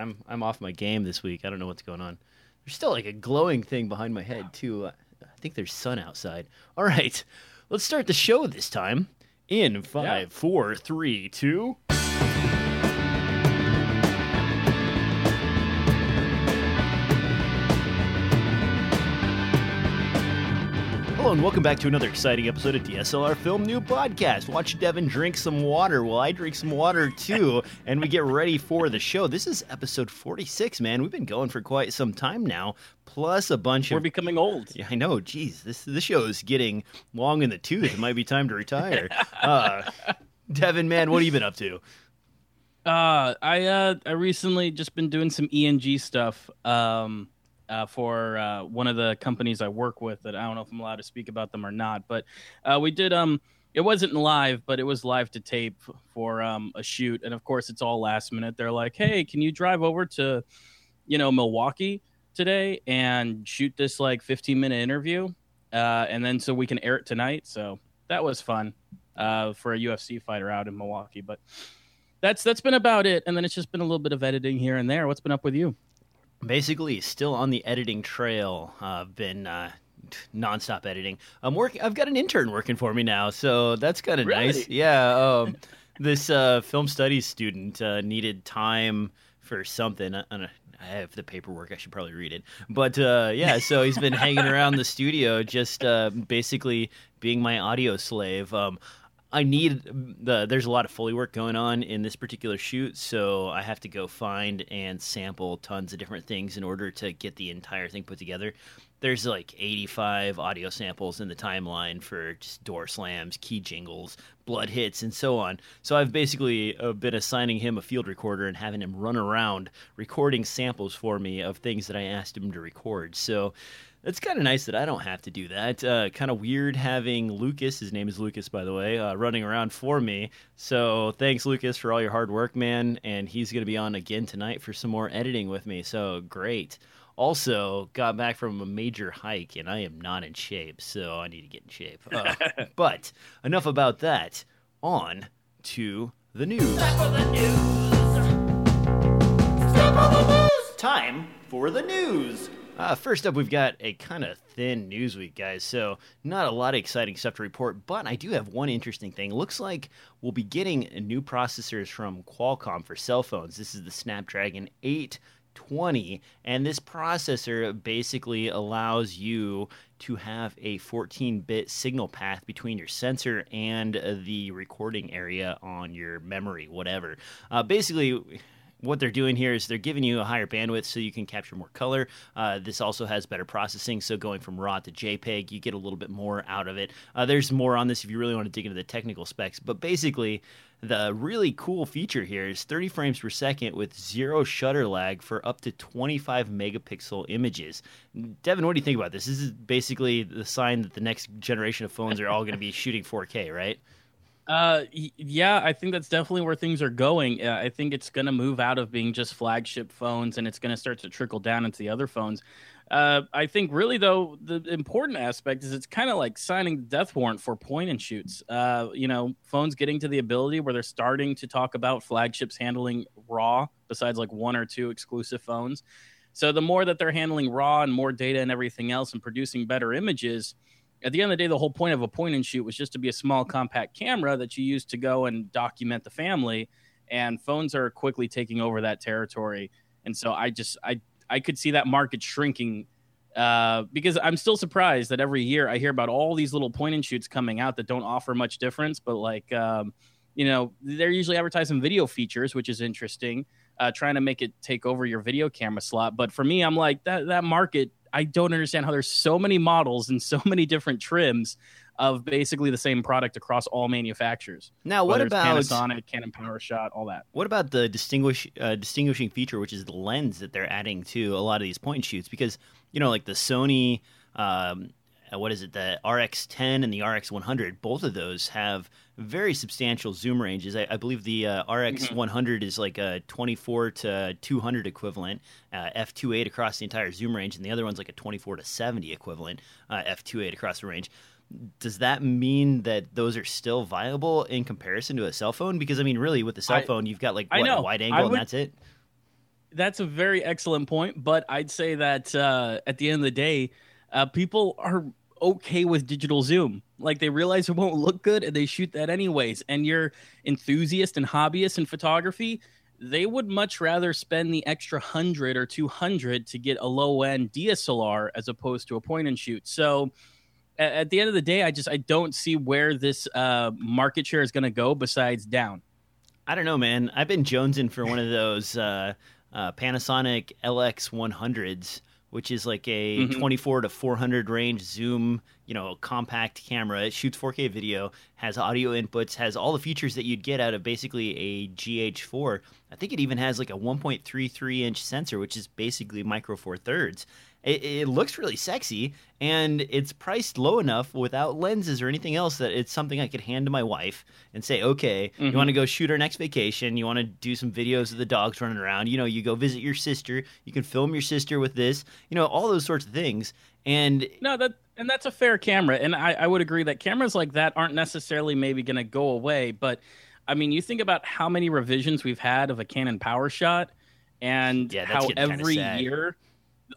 I'm I'm off my game this week. I don't know what's going on. There's still like a glowing thing behind my head too. I think there's sun outside. All right, let's start the show this time. In five, yeah. four, three, two. Hello and welcome back to another exciting episode of DSLR Film Noob Podcast. Watch Devin drink some water while I drink some water too, and we get ready for the show. This is episode 46, man. We've been going for quite some time now, plus a bunch We're of. We're becoming old. Yeah, I know. Jeez, this this show is getting long in the tooth. It might be time to retire. uh, Devin, man, what have you been up to? Uh, I uh, I recently just been doing some ENG stuff. Um, uh, for uh, one of the companies I work with that I don't know if I'm allowed to speak about them or not, but uh, we did um it wasn't live, but it was live to tape for um, a shoot, and of course it's all last minute. They're like, "Hey, can you drive over to, you know, Milwaukee today and shoot this like 15 minute interview, uh, and then so we can air it tonight." So that was fun uh, for a UFC fighter out in Milwaukee, but that's that's been about it. And then it's just been a little bit of editing here and there. What's been up with you? Basically still on the editing trail. Uh, I've been uh, nonstop editing. I'm working. I've got an intern working for me now, so that's kind of really? nice. Yeah. Um, this uh, film studies student uh, needed time for something. I, I, have the paperwork. I should probably read it. But uh, yeah, so he's been hanging around the studio, just uh, basically being my audio slave. Um, I need the there's a lot of foley work going on in this particular shoot, so I have to go find and sample tons of different things in order to get the entire thing put together. There's like 85 audio samples in the timeline for just door slams, key jingles, blood hits, and so on. So I've basically uh, been assigning him a field recorder and having him run around recording samples for me of things that I asked him to record. So it's kind of nice that I don't have to do that. Uh, kind of weird having Lucas, his name is Lucas, by the way, uh, running around for me. So thanks, Lucas, for all your hard work, man. And he's going to be on again tonight for some more editing with me. So great. Also, got back from a major hike, and I am not in shape, so I need to get in shape. Uh, but enough about that. On to the news. Time for the news. Uh, first up, we've got a kind of thin news week, guys. So, not a lot of exciting stuff to report, but I do have one interesting thing. Looks like we'll be getting new processors from Qualcomm for cell phones. This is the Snapdragon 820, and this processor basically allows you to have a 14 bit signal path between your sensor and the recording area on your memory, whatever. Uh, basically, what they're doing here is they're giving you a higher bandwidth so you can capture more color. Uh, this also has better processing, so going from RAW to JPEG, you get a little bit more out of it. Uh, there's more on this if you really want to dig into the technical specs, but basically, the really cool feature here is 30 frames per second with zero shutter lag for up to 25 megapixel images. Devin, what do you think about this? This is basically the sign that the next generation of phones are all going to be shooting 4K, right? Uh, yeah, I think that's definitely where things are going. Uh, I think it's going to move out of being just flagship phones and it's going to start to trickle down into the other phones. Uh, I think really though the important aspect is it's kind of like signing the death warrant for point and shoots. Uh, you know, phones getting to the ability where they're starting to talk about flagships handling RAW besides like one or two exclusive phones. So the more that they're handling RAW and more data and everything else and producing better images, at the end of the day, the whole point of a point and shoot was just to be a small compact camera that you use to go and document the family. And phones are quickly taking over that territory. And so I just I I could see that market shrinking uh, because I'm still surprised that every year I hear about all these little point and shoots coming out that don't offer much difference, but like um, you know they're usually advertising video features, which is interesting, uh, trying to make it take over your video camera slot. But for me, I'm like that that market I don't understand how there's so many models and so many different trims of basically the same product across all manufacturers. Now, what about Panasonic, Canon PowerShot, all that? What about the distinguish uh, distinguishing feature, which is the lens that they're adding to a lot of these point and shoots? Because you know, like the Sony. Um, what is it? The RX10 and the RX100. Both of those have very substantial zoom ranges. I, I believe the uh, RX100 mm-hmm. is like a 24 to 200 equivalent, uh, f2.8 across the entire zoom range, and the other one's like a 24 to 70 equivalent, uh, f2.8 across the range. Does that mean that those are still viable in comparison to a cell phone? Because I mean, really, with the cell phone, you've got like what, a wide angle, would, and that's it. that's a very excellent point. But I'd say that uh, at the end of the day, uh, people are okay with digital zoom. Like they realize it won't look good and they shoot that anyways. And you're enthusiast and hobbyist in photography, they would much rather spend the extra hundred or two hundred to get a low end DSLR as opposed to a point and shoot. So at, the end of the day, I just I don't see where this uh, market share is going to go besides down. I don't know, man. I've been jonesing for one of those uh, uh, Panasonic LX100s which is like a mm-hmm. 24 to 400 range zoom, you know, compact camera. It shoots 4K video, has audio inputs, has all the features that you'd get out of basically a GH4. I think it even has like a 1.33 inch sensor, which is basically micro four thirds. It, it, looks really sexy and it's priced low enough without lenses or anything else that it's something I could hand to my wife and say, okay, mm-hmm. you want to go shoot our next vacation? You want to do some videos of the dogs running around? You know, you go visit your sister. You can film your sister with this. You know, all those sorts of things. And no, that and that's a fair camera. And I, I would agree that cameras like that aren't necessarily maybe going to go away. But I mean, you think about how many revisions we've had of a Canon PowerShot, and yeah, how every year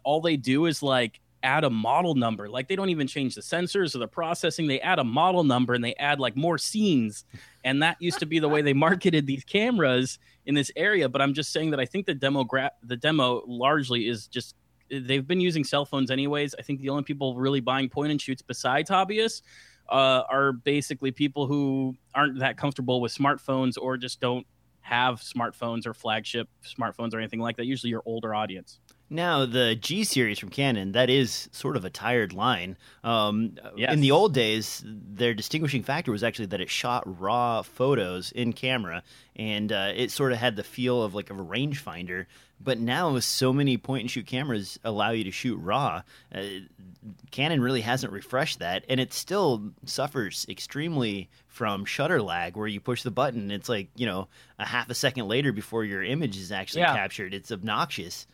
all they do is like add a model number. Like they don't even change the sensors or the processing. They add a model number and they add like more scenes. And that used to be the way they marketed these cameras in this area. But I'm just saying that I think the demo gra- the demo largely is just they've been using cell phones anyways. I think the only people really buying point and shoots besides hobbyists uh, are basically people who aren't that comfortable with smartphones or just don't have smartphones or flagship smartphones or anything like that. Usually your older audience. Now, the G series from Canon, that is sort of a tired line. Um, yes. In the old days, their distinguishing factor was actually that it shot raw photos in camera, and uh, it sort of had the feel of like a rangefinder. But now, so many point and shoot cameras allow you to shoot raw. Uh, Canon really hasn't refreshed that, and it still suffers extremely from shutter lag, where you push the button, it's like you know a half a second later before your image is actually yeah. captured. It's obnoxious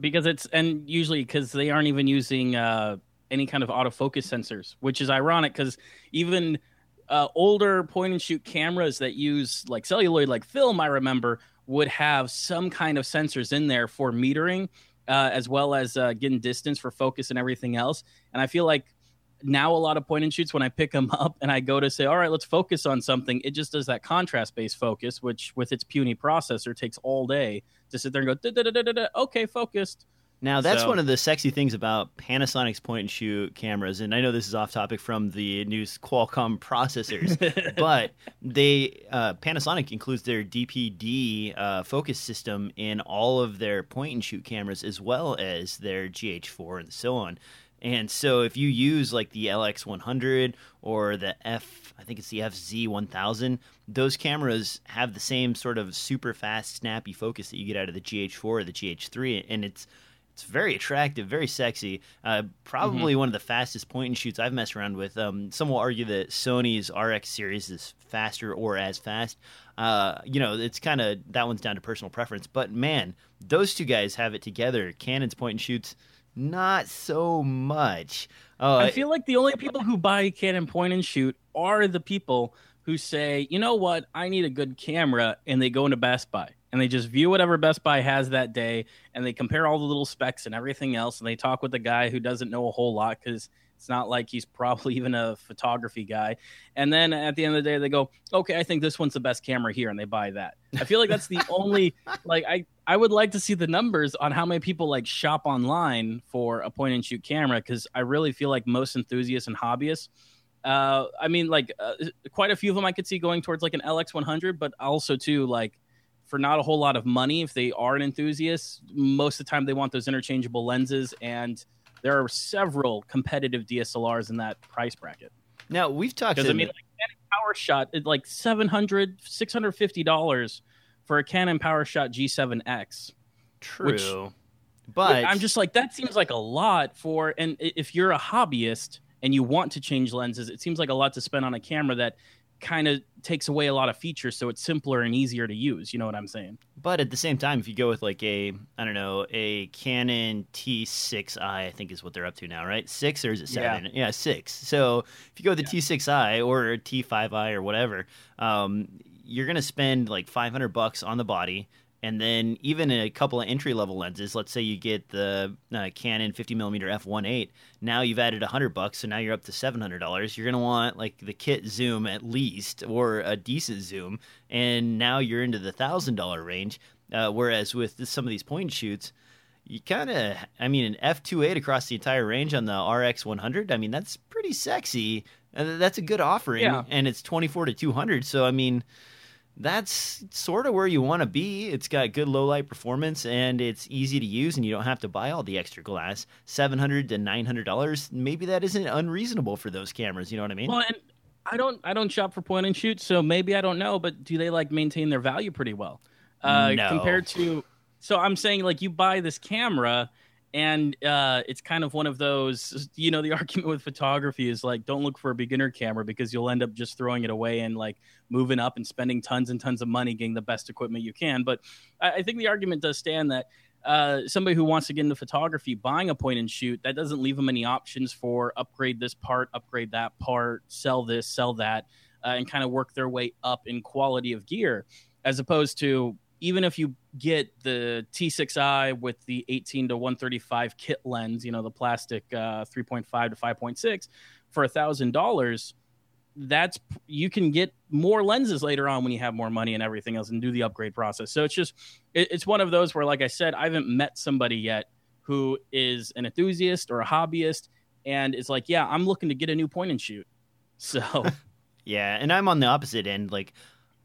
because it's and usually because they aren't even using uh, any kind of autofocus sensors, which is ironic because even uh, older point and shoot cameras that use like celluloid like film, I remember would have some kind of sensors in there for metering, uh, as well as uh, getting distance for focus and everything else. And I feel like now a lot of point and shoots when I pick them up and I go to say, all right, let's focus on something. It just does that contrast based focus, which with its puny processor takes all day to sit there and go, da, da, da, da da da. okay, focused. Now that's so. one of the sexy things about Panasonic's point and shoot cameras, and I know this is off topic from the new Qualcomm processors, but they uh, Panasonic includes their DFD uh, focus system in all of their point and shoot cameras as well as their GH4 and so on. And so if you use like the LX100 or the F, I think it's the FZ1000, those cameras have the same sort of super fast, snappy focus that you get out of the GH4 or the GH3, and it's it's very attractive, very sexy. Uh, probably mm-hmm. one of the fastest point and shoots I've messed around with. Um, some will argue that Sony's RX series is faster or as fast. Uh, you know, it's kind of that one's down to personal preference. But man, those two guys have it together. Canon's point and shoots not so much. Uh, I feel like the only people who buy Canon point and shoot are the people who say, you know what, I need a good camera, and they go into Best Buy and they just view whatever Best Buy has that day, and they compare all the little specs and everything else, and they talk with the guy who doesn't know a whole lot because it's not like he's probably even a photography guy. And then at the end of the day, they go, "Okay, I think this one's the best camera here," and they buy that. I feel like that's the only like I I would like to see the numbers on how many people like shop online for a point and shoot camera because I really feel like most enthusiasts and hobbyists. Uh, I mean, like uh, quite a few of them I could see going towards like an LX100, but also too like for not a whole lot of money if they are an enthusiast. Most of the time, they want those interchangeable lenses and there are several competitive DSLRs in that price bracket. Now we've talked. Because I mean, like Canon PowerShot like 700 650 dollars for a Canon PowerShot G7X. True, which, but I'm just like that seems like a lot for. And if you're a hobbyist and you want to change lenses, it seems like a lot to spend on a camera that kind of takes away a lot of features so it's simpler and easier to use you know what i'm saying? But at the same time if you go with like a i don't know a canon t6i i think is what they're up to now right? Six or is it seven? Yeah, yeah six. So if you go with the yeah. t6i or t5i or whatever um, you're going to spend like 500 bucks on the body And then even a couple of entry level lenses, let's say you get the uh, Canon 50 millimeter f1.8. Now you've added 100 bucks, so now you're up to $700. You're gonna want like the kit zoom at least, or a decent zoom, and now you're into the thousand dollar range. Uh, whereas with this, some of these point shoots, you kind of, I mean, an f2.8 across the entire range on the RX 100. I mean, that's pretty sexy. Uh, that's a good offering, Yeah. and it's 24 to 200. So I mean that's sort of where you want to be. It's got good low light performance and it's easy to use, and you don't have to buy all the extra glass. Seven hundred to nine hundred dollars. Maybe that isn't unreasonable for those cameras. You know what I mean? Well, and I don't I don't shop for point and shoot, so maybe I don't know, but do they like maintain their value pretty well? Uh No. compared to so I'm saying like you buy this camera and uh it's kind of one of those you know the argument with photography is like don't look for a beginner camera because you'll end up just throwing it away and like moving up and spending tons and tons of money getting the best equipment you can. But I, I think the argument does stand that uh, somebody who wants to get into photography buying a point and shoot that doesn't leave them any options for upgrade this part upgrade that part sell this sell that uh, and kind of work their way up in quality of gear as opposed to even if you get the t6i with the 18 to 135 kit lens you know the plastic uh, 3.5 to 5.6 for a thousand dollars that's you can get more lenses later on when you have more money and everything else and do the upgrade process so it's just it, it's one of those where like i said i haven't met somebody yet who is an enthusiast or a hobbyist and is like yeah i'm looking to get a new point and shoot so Yeah, and I'm on the opposite end. Like,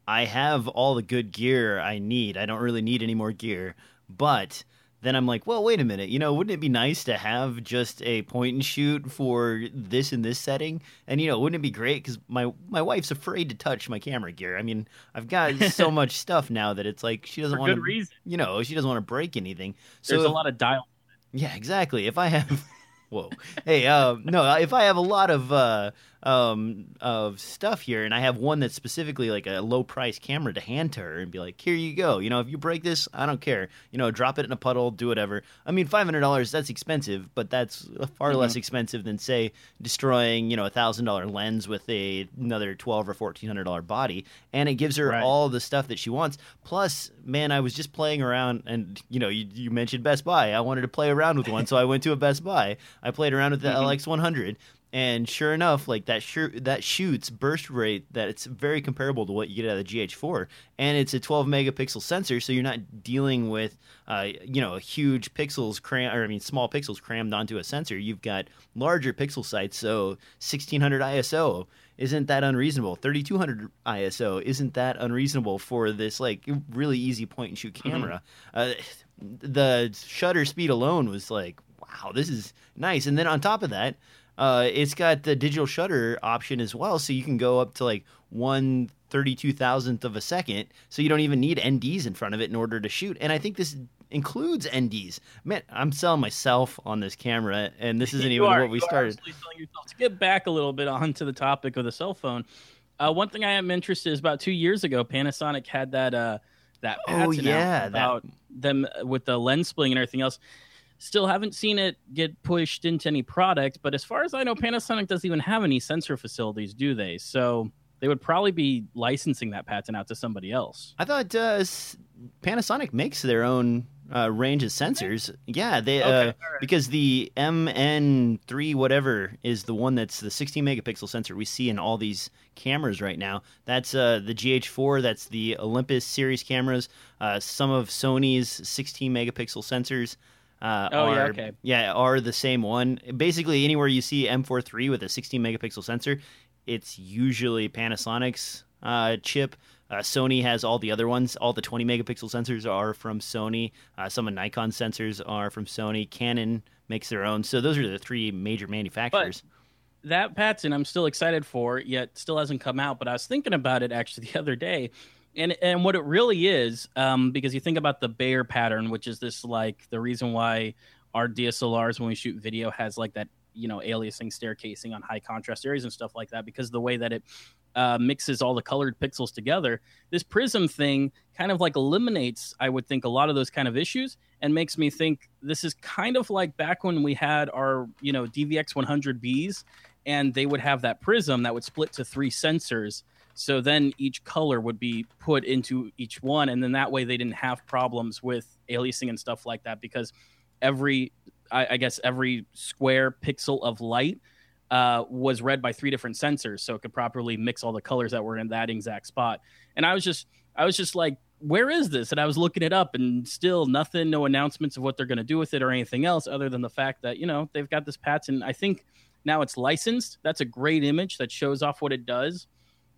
I have all the good gear I need. I don't really need any more gear. But then I'm like, well, wait a minute. You know, wouldn't it be nice to have just a point and shoot for this in this setting? And you know, wouldn't it be great? Because my my wife's afraid to touch my camera gear. I mean, I've got so much stuff now that it's like she doesn't want good to. reason You know, she doesn't want to break anything. So there's a lot of dial yeah, exactly. If I have, whoa, hey, um, no, if I have a lot of uh, um, of stuff here, and I have one that's specifically like a low price camera to hand to her and be like, here you go. You know, if you break this, I don't care. You know, drop it in a puddle, do whatever. I mean, five hundred dollars that's expensive, but that's far less expensive than say destroying you know a thousand dollar lens with a another twelve or fourteen hundred dollar body, and it gives her Right. all the stuff that she wants. Plus, man, I was just playing around, and you know, you, you mentioned Best Buy. I wanted to play around with one, so I went to a Best Buy. I played around with the Mhm. LX100, and sure enough, like that sure that shoots burst rate that it's very comparable to what you get out of the GH4, and it's a 12 megapixel sensor, so you're not dealing with, uh, you know, huge pixels cram, or I mean, small pixels crammed onto a sensor. You've got larger pixel sites, so 1600 ISO isn't that unreasonable. 3200 iso isn't that unreasonable for this like really easy point and shoot camera. Uh, the shutter speed alone was like wow this is nice. And then on top of that uh, it's got the digital shutter option as well so you can go up to like one thirty-two thousandth of a second so you don't even need nds in front of it in order to shoot and i think this includes nds man i'm selling myself on this camera and this isn't even are- what we started absolutely selling yourself. To get back a little bit onto the topic of the cell phone, uh, one thing I am interested is about two years ago, Panasonic had that uh, that Oh, patent out yeah, that- about them with the lens splitting and everything else. Still haven't seen it get pushed into any product, but as far as I know, Panasonic doesn't even have any sensor facilities, do they? So they would probably be licensing that patent out to somebody else. I thought uh, Panasonic makes their own uh, range of sensors. Yeah, they Okay, uh, all right. because the MN3 whatever is the one that's the 16 megapixel sensor we see in all these cameras right now. That's uh, the GH4. That's the Olympus series cameras. Uh, some of Sony's 16 megapixel sensors. Uh, Oh, yeah, are, okay. yeah, are the same one. Basically, anywhere you see M43 with a 16 megapixel sensor, it's usually Panasonic's uh, chip. Uh, Sony has all the other ones. All the 20 megapixel sensors are from Sony. Uh, some of Nikon's sensors are from Sony. Canon makes their own. So those are the three major manufacturers. that patent I'm still excited for, yet still hasn't come out. But I was thinking about it actually the other day, and and what it really is, um, because you think about the Bayer pattern, which is this like the reason why our DSLRs when we shoot video has like that you know aliasing staircasing on high contrast areas and stuff like that because the way that it uh, mixes all the colored pixels together. This prism thing kind of like eliminates, I would think, a lot of those kind of issues and makes me think this is kind of like back when we had our, you know, DVX 100Bs and they would have that prism that would split to three sensors. So then each color would be put into each one, and then that way they didn't have problems with aliasing and stuff like that because every, I, I guess, every square pixel of light uh, was read by three different sensors, so it could properly mix all the colors that were in that exact spot. And I was just, I was just like, where is this? And I was looking it up, and still nothing, no announcements of what they're going to do with it or anything else, other than the fact that you know they've got this patent. I think now it's licensed. That's a great image that shows off what it does.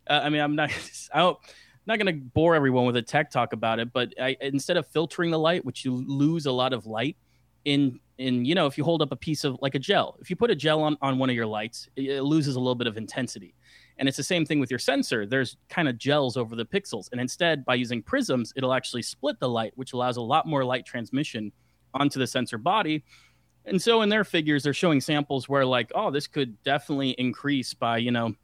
Uh, I mean, I'm not, I don't, I'm not going to bore everyone with a tech talk about it, but I, instead of filtering the light, which you lose a lot of light in, in you know, if you hold up a piece of like a gel, if you put a gel on on one of your lights, it, it loses a little bit of intensity. And it's the same thing with your sensor. There's kind of gels over the pixels, and instead, by using prisms, it'll actually split the light, which allows a lot more light transmission onto the sensor body and so in their figures, they're showing samples where like, oh, this could definitely increase by, you know,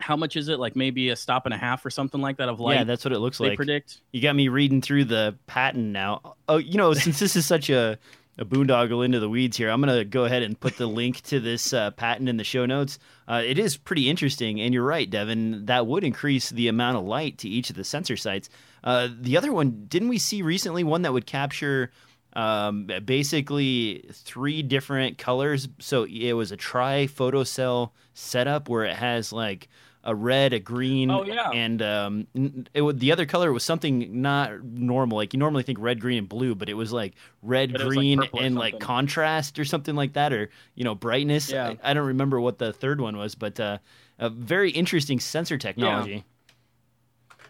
how much is it? Like maybe a stop and a half or something like that of light. Yeah, that's what it looks they like. predict. You got me reading through the patent now. Oh, you know, since this is such a a boondoggle into the weeds here, I'm going to go ahead and put the link to this uh, patent in the show notes. Uh, it is pretty interesting, and you're right, Devin. That would increase the amount of light to each of the sensor sites. Uh, the other one, didn't we see recently one that would capture um, basically three different colors. So it was a tri photocell setup where it has like a red, a green, oh, yeah. and um, it would, the other color was something not normal. Like you normally think red, green, and blue, but it was like red, But like, green, purple and like contrast or something like that, or you know brightness. Yeah. I, I don't remember what the third one was, but uh, a very interesting sensor technology.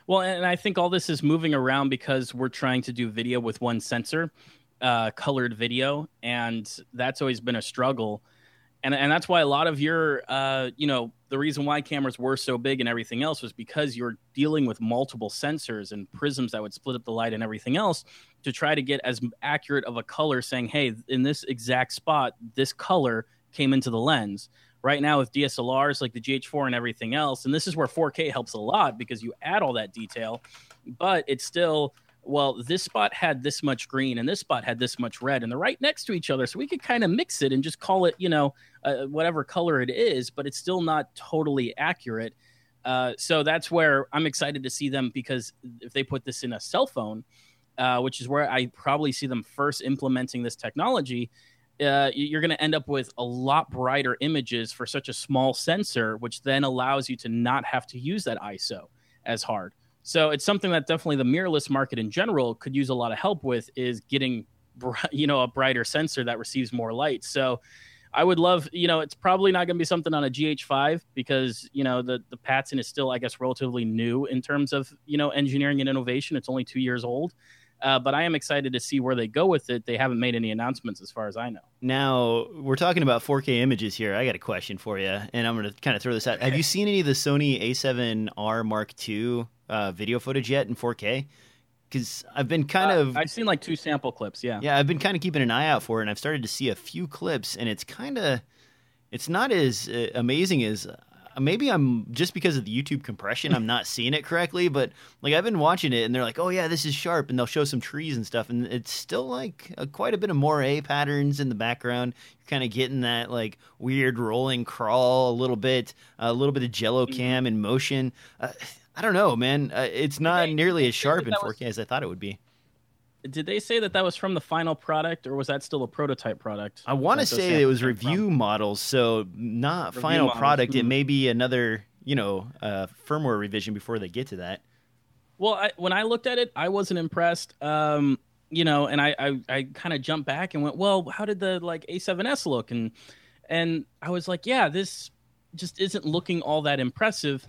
Well, and I think all this is moving around because we're trying to do video with one sensor, uh, colored video, and that's always been a struggle. And and that's why a lot of your, uh, you know, the reason why cameras were so big and everything else was because you're dealing with multiple sensors and prisms that would split up the light and everything else to try to get as accurate of a color, saying, hey, in this exact spot, this color came into the lens right now with DSLRs like the GH4 and everything else. And this is where 4K helps a lot because you add all that detail, but it's still well, this spot had this much green and this spot had this much red, and they're right next to each other. So we could kind of mix it and just call it, you know, uh, whatever color it is, but it's still not totally accurate. Uh, so that's where I'm excited to see them because if they put this in a cell phone, uh, which is where I probably see them first implementing this technology, uh, you're going to end up with a lot brighter images for such a small sensor, which then allows you to not have to use that ISO as hard. So it's something that definitely the mirrorless market in general could use a lot of help with is getting, br- you know, a brighter sensor that receives more light. So I would love, you know, it's probably not going to be something on a GH5 because, you know, the, the patent is still, I guess, relatively new in terms of, you know, engineering and innovation. It's only two years old. Uh, but I am excited to see where they go with it. They haven't made any announcements as far as I know. Now we're talking about 4K images here. I got a question for you, and I'm going to kind of throw this out. Have you seen any of the Sony A7R Mark II uh, video footage yet in 4K? Because I've been kind Uh, of I've seen like two sample clips. Yeah. yeah, I've been kind of keeping an eye out for it, and I've started to see a few clips, and it's kind of it's not as uh, amazing as uh, maybe I'm just because of the YouTube compression, I'm not seeing it correctly. But like I've been watching it, and they're like, "Oh yeah, this is sharp," and they'll show some trees and stuff, and it's still like uh, quite a bit of moire patterns in the background. You're kind of getting that like weird rolling crawl a little bit, a little bit of Jello Mm-hmm. cam in motion. Uh, I don't know, man. Uh, it's not they- nearly as sharp in 4K as I thought it would be. Did they say that that was from the final product, or was that still a prototype product? I want to say it was came from? review models, so not Review final models, product. It mhm. may be another, you know, uh, firmware revision before they get to that. Well, I, when I looked at it, I wasn't impressed. Um, you know, and I I, I kind of jumped back and went, well, how did the like A7S look? And and I was like, yeah, this just isn't looking all that impressive.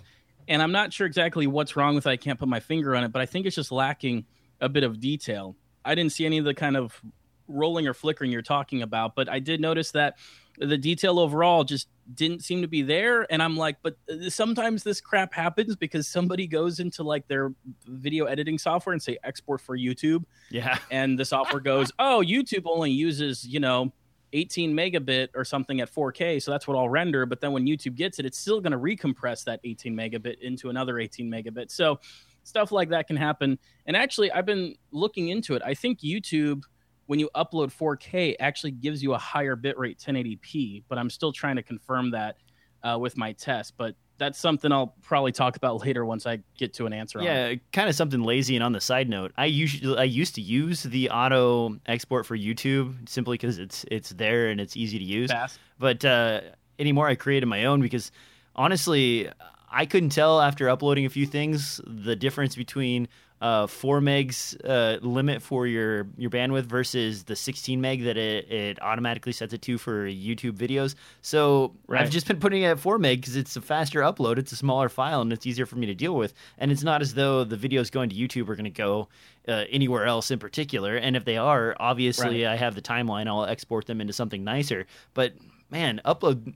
And I'm not sure exactly what's wrong with it. I can't put my finger on it, but I think it's just lacking a bit of detail. I didn't see any of the kind of rolling or flickering you're talking about, but I did notice that the detail overall just didn't seem to be there. And I'm like, but uh, sometimes this crap happens because somebody goes into like their video editing software and say export for YouTube, Yeah, and the software goes, oh, YouTube only uses, you know, 18 megabit or something at 4K, so that's what I'll render. But then when YouTube gets it, it's still going to recompress that 18 megabit into another 18 megabit. So stuff like that can happen. And actually, I've been looking into it. I think YouTube, when you upload 4K, actually gives you a higher bitrate 1080p. But I'm still trying to confirm that uh, with my test. But that's something I'll probably talk about later once I get to an answer. Yeah, kind of something lazy. And on the side note, I usually I used to use the auto export for YouTube simply because it's it's there and it's easy to use. Fast. But uh, anymore, I created my own because honestly, I couldn't tell after uploading a few things the difference between uh, four megs uh, limit for your your bandwidth versus the 16 meg that it, it automatically sets it to for YouTube videos. So Right. I've just been putting it at four meg because it's a faster upload, it's a smaller file, and it's easier for me to deal with. And it's not as though the videos going to YouTube are going to go uh, anywhere else in particular. And if they are, obviously I have the timeline. I'll export them into something nicer. But man, upload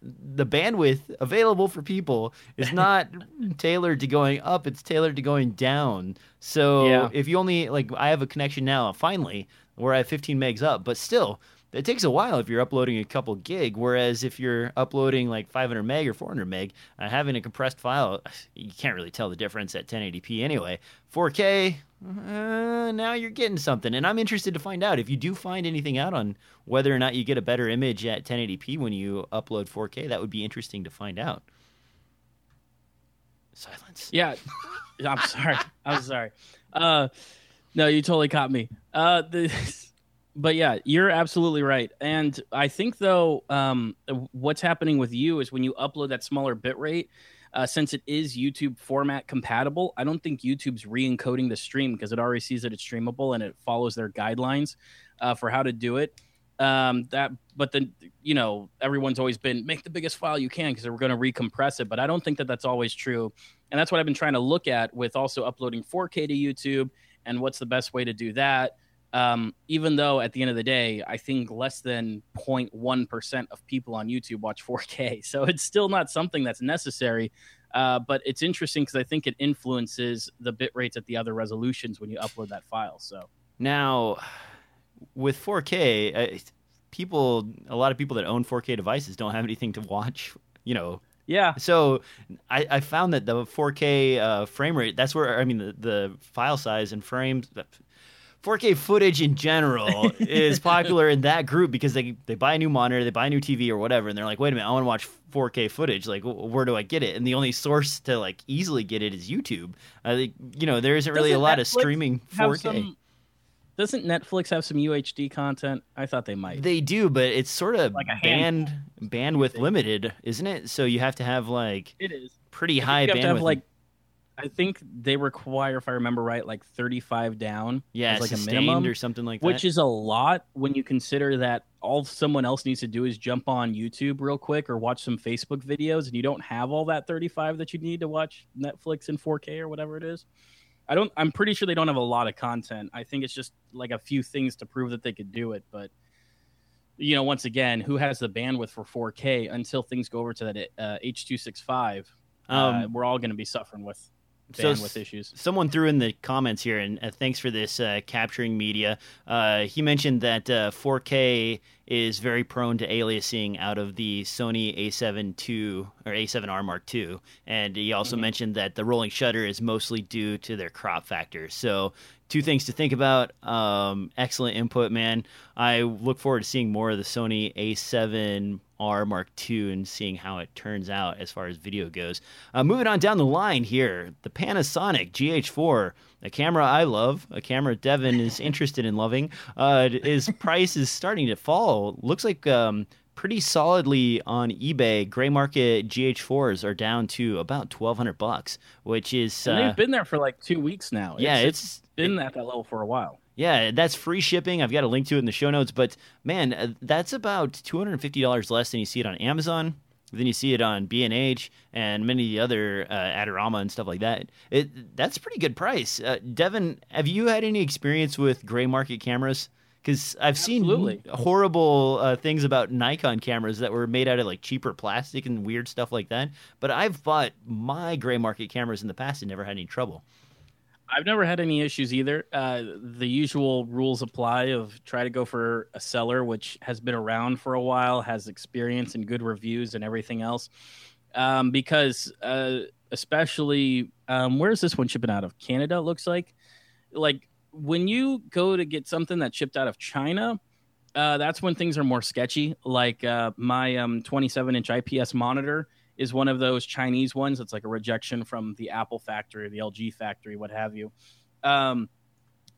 the bandwidth available for people is not tailored to going up, it's tailored to going down. So Yeah. if you only like I have a connection now finally where I have 15 megs up, but still it takes a while if you're uploading a couple gig. Whereas if you're uploading like 500 meg or 400 meg, uh, having a compressed file, you can't really tell the difference at 1080p anyway. 4K, uh, now you're getting something. And I'm interested to find out if you do find anything out on whether or not you get a better image at 1080p when you upload 4K. That would be interesting to find out. Silence. Yeah, I'm sorry. I'm sorry. Uh, no, you totally caught me. Uh, the, but yeah, you're absolutely right. And I think though, um, what's happening with you is when you upload that smaller bit rate. Uh, since it is YouTube format compatible, I don't think YouTube's re-encoding the stream because it already sees that it's streamable and it follows their guidelines uh, for how to do it. Um, that, but then you know everyone's always been make the biggest file you can because we're going to recompress it. But I don't think that that's always true and that's what I've been trying to look at with also uploading 4K to YouTube and what's the best way to do that. Um, even though at the end of the day, I think less than 0.1% of people on YouTube watch 4K. So it's still not something that's necessary. Uh, but it's interesting because I think it influences the bit rates at the other resolutions when you upload that file. So Now, with 4K, uh, people, a lot of people that own 4K devices don't have anything to watch. You know, yeah, so I, I found that the 4K uh, frame rate, that's where, I mean, the, the file size and frames, 4K footage in general is popular in that group because they, they buy a new monitor, they buy a new TV or whatever, and they're like, wait a minute, I want to watch 4K footage. Like, wh- where do I get it? And the only source to like easily get it is YouTube. I think, you know, there isn't really Doesn't a lot of streaming have 4K. some- doesn't Netflix have some UHD content? I thought they might. They do, but it's sort of Like a band bandwidth limited, isn't it? So you have to have like it is. pretty high bandwidth. have like I think they require, if I remember right, like 35 down. yeah, like a minimum, or something like which is a lot when you consider that all someone else needs to do is jump on YouTube real quick or watch some Facebook videos, and you don't have all that 35 that you need to watch Netflix in 4K or whatever it is. I don't. I'm pretty sure they don't have a lot of content. I think it's just like a few things to prove that they could do it, but. You know, once again, who has the bandwidth for 4K until things go over to that uh, H265? uh, um, we're all going to be suffering with bandwidth s- issues. Someone threw in the comments here, and uh, thanks for this uh, capturing media. Uh, he mentioned that uh, 4K is very prone to aliasing out of the Sony A7 II or A7R Mark II, and he also Mhm. mentioned that the rolling shutter is mostly due to their crop factor. So, two things to think about. Um, excellent input, man. I look forward to seeing more of the Sony A7R Mark II and seeing how it turns out as far as video goes. Uh, moving on down the line here, the Panasonic GH4, a camera I love, a camera Devin is interested in loving. Uh, his price is starting to fall. Looks like um, pretty solidly on eBay. Gray market GH4s are down to about twelve hundred bucks, which is And uh, they've been there for like two weeks now. yeah, it's, it's been at that level for a while. Yeah, that's free shipping. I've got a link to it in the show notes. But man, uh, that's about two hundred and fifty dollars less than you see it on Amazon. Then you see it on B and H and many of the other uh, Adorama and stuff like that. It that's a pretty good price. Uh, Devin, have you had any experience with gray market cameras? Because I've Absolutely. seen horrible uh, things about Nikon cameras that were made out of like cheaper plastic and weird stuff like that. But I've bought my gray market cameras in the past and never had any trouble. I've never had any issues either. Uh, the usual rules apply of try to go for a seller which has been around for a while, has experience and good reviews and everything else. Um, because uh, especially, um, where's this one shipping out of? Canada, looks like. Like when you go to get something that's shipped out of China, uh, that's when things are more sketchy. Like uh, my um, 27 inch IPS monitor is one of those Chinese ones. It's like a rejection from the Apple factory, the LG factory, what have you. Um,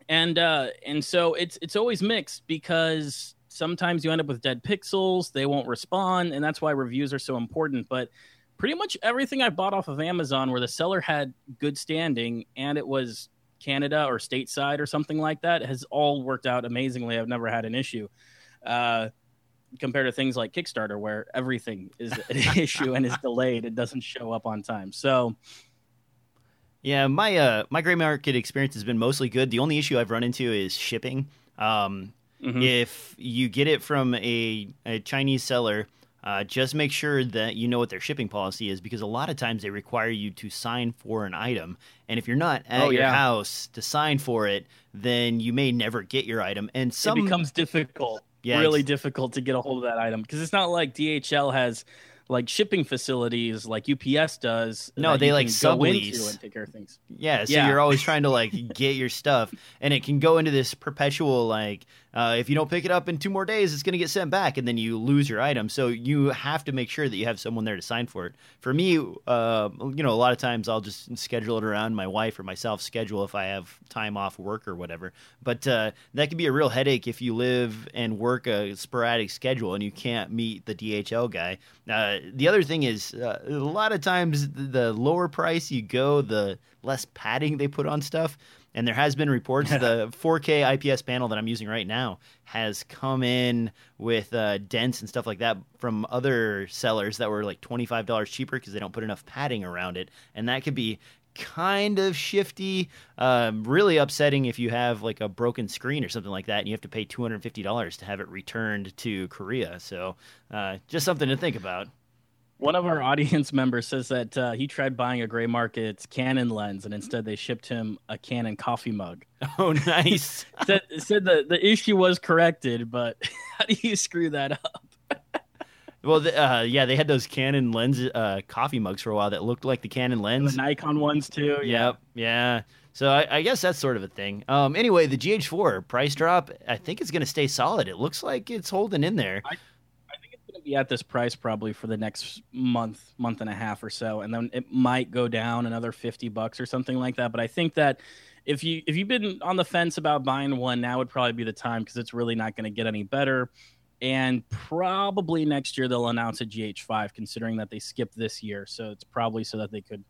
and uh, and so it's it's always mixed because sometimes you end up with dead pixels, they won't respond, and that's why reviews are so important. But pretty much everything I bought off of Amazon where the seller had good standing and it was Canada or stateside or something like that has all worked out amazingly. I've never had an issue. Uh, compared to things like Kickstarter, where everything is an issue and is delayed, it doesn't show up on time. So, yeah, my uh, my gray market experience has been mostly good. The only issue I've run into is shipping. Um, mm-hmm. If you get it from a, a Chinese seller, uh, just make sure that you know what their shipping policy is because a lot of times they require you to sign for an item. And if you're not at oh, your yeah. house to sign for it, then you may never get your item. And some it becomes difficult yeah, really difficult to get a hold of that item because it's not like DHL has like shipping facilities like UPS does. No, they like sublease and take care of things. Yeah, so yeah. you're always trying to like get your stuff, and it can go into this perpetual like uh, if you don't pick it up in two more days, it's going to get sent back, and then you lose your item. So you have to make sure that you have someone there to sign for it. For me, uh, you know, a lot of times I'll just schedule it around my wife or myself schedule if I have time off work or whatever. But uh, that can be a real headache if you live and work a sporadic schedule and you can't meet the DHL guy. Uh, the other thing is, uh, a lot of times the lower price you go, the less padding they put on stuff. And there has been reports the 4K IPS panel that I'm using right now has come in with uh, dents and stuff like that from other sellers that were like $25 cheaper because they don't put enough padding around it. And that could be kind of shifty, um, really upsetting if you have like a broken screen or something like that, and you have to pay two hundred fifty dollars to have it returned to Korea. So, uh, just something to think about. One of our audience members says that uh, he tried buying a gray market Canon lens, and instead they shipped him a Canon coffee mug. Oh, nice! said said the the issue was corrected, but how do you screw that up? well, the, uh, yeah, they had those Canon lens uh, coffee mugs for a while that looked like the Canon lens. The Nikon ones too. Yep. Yeah. So I, I, guess that's sort of a thing. Um, anyway, the GH4 price drop, I think it's going to stay solid. It looks like it's holding in there. I, to be at this price probably for the next month, month and a half or so, and then it might go down another fifty bucks or something like that. But I think that if you if you've been on the fence about buying one, now would probably be the time because it's really not going to get any better. And probably next year they'll announce a GH5, considering that they skipped this year. So it's probably so that they could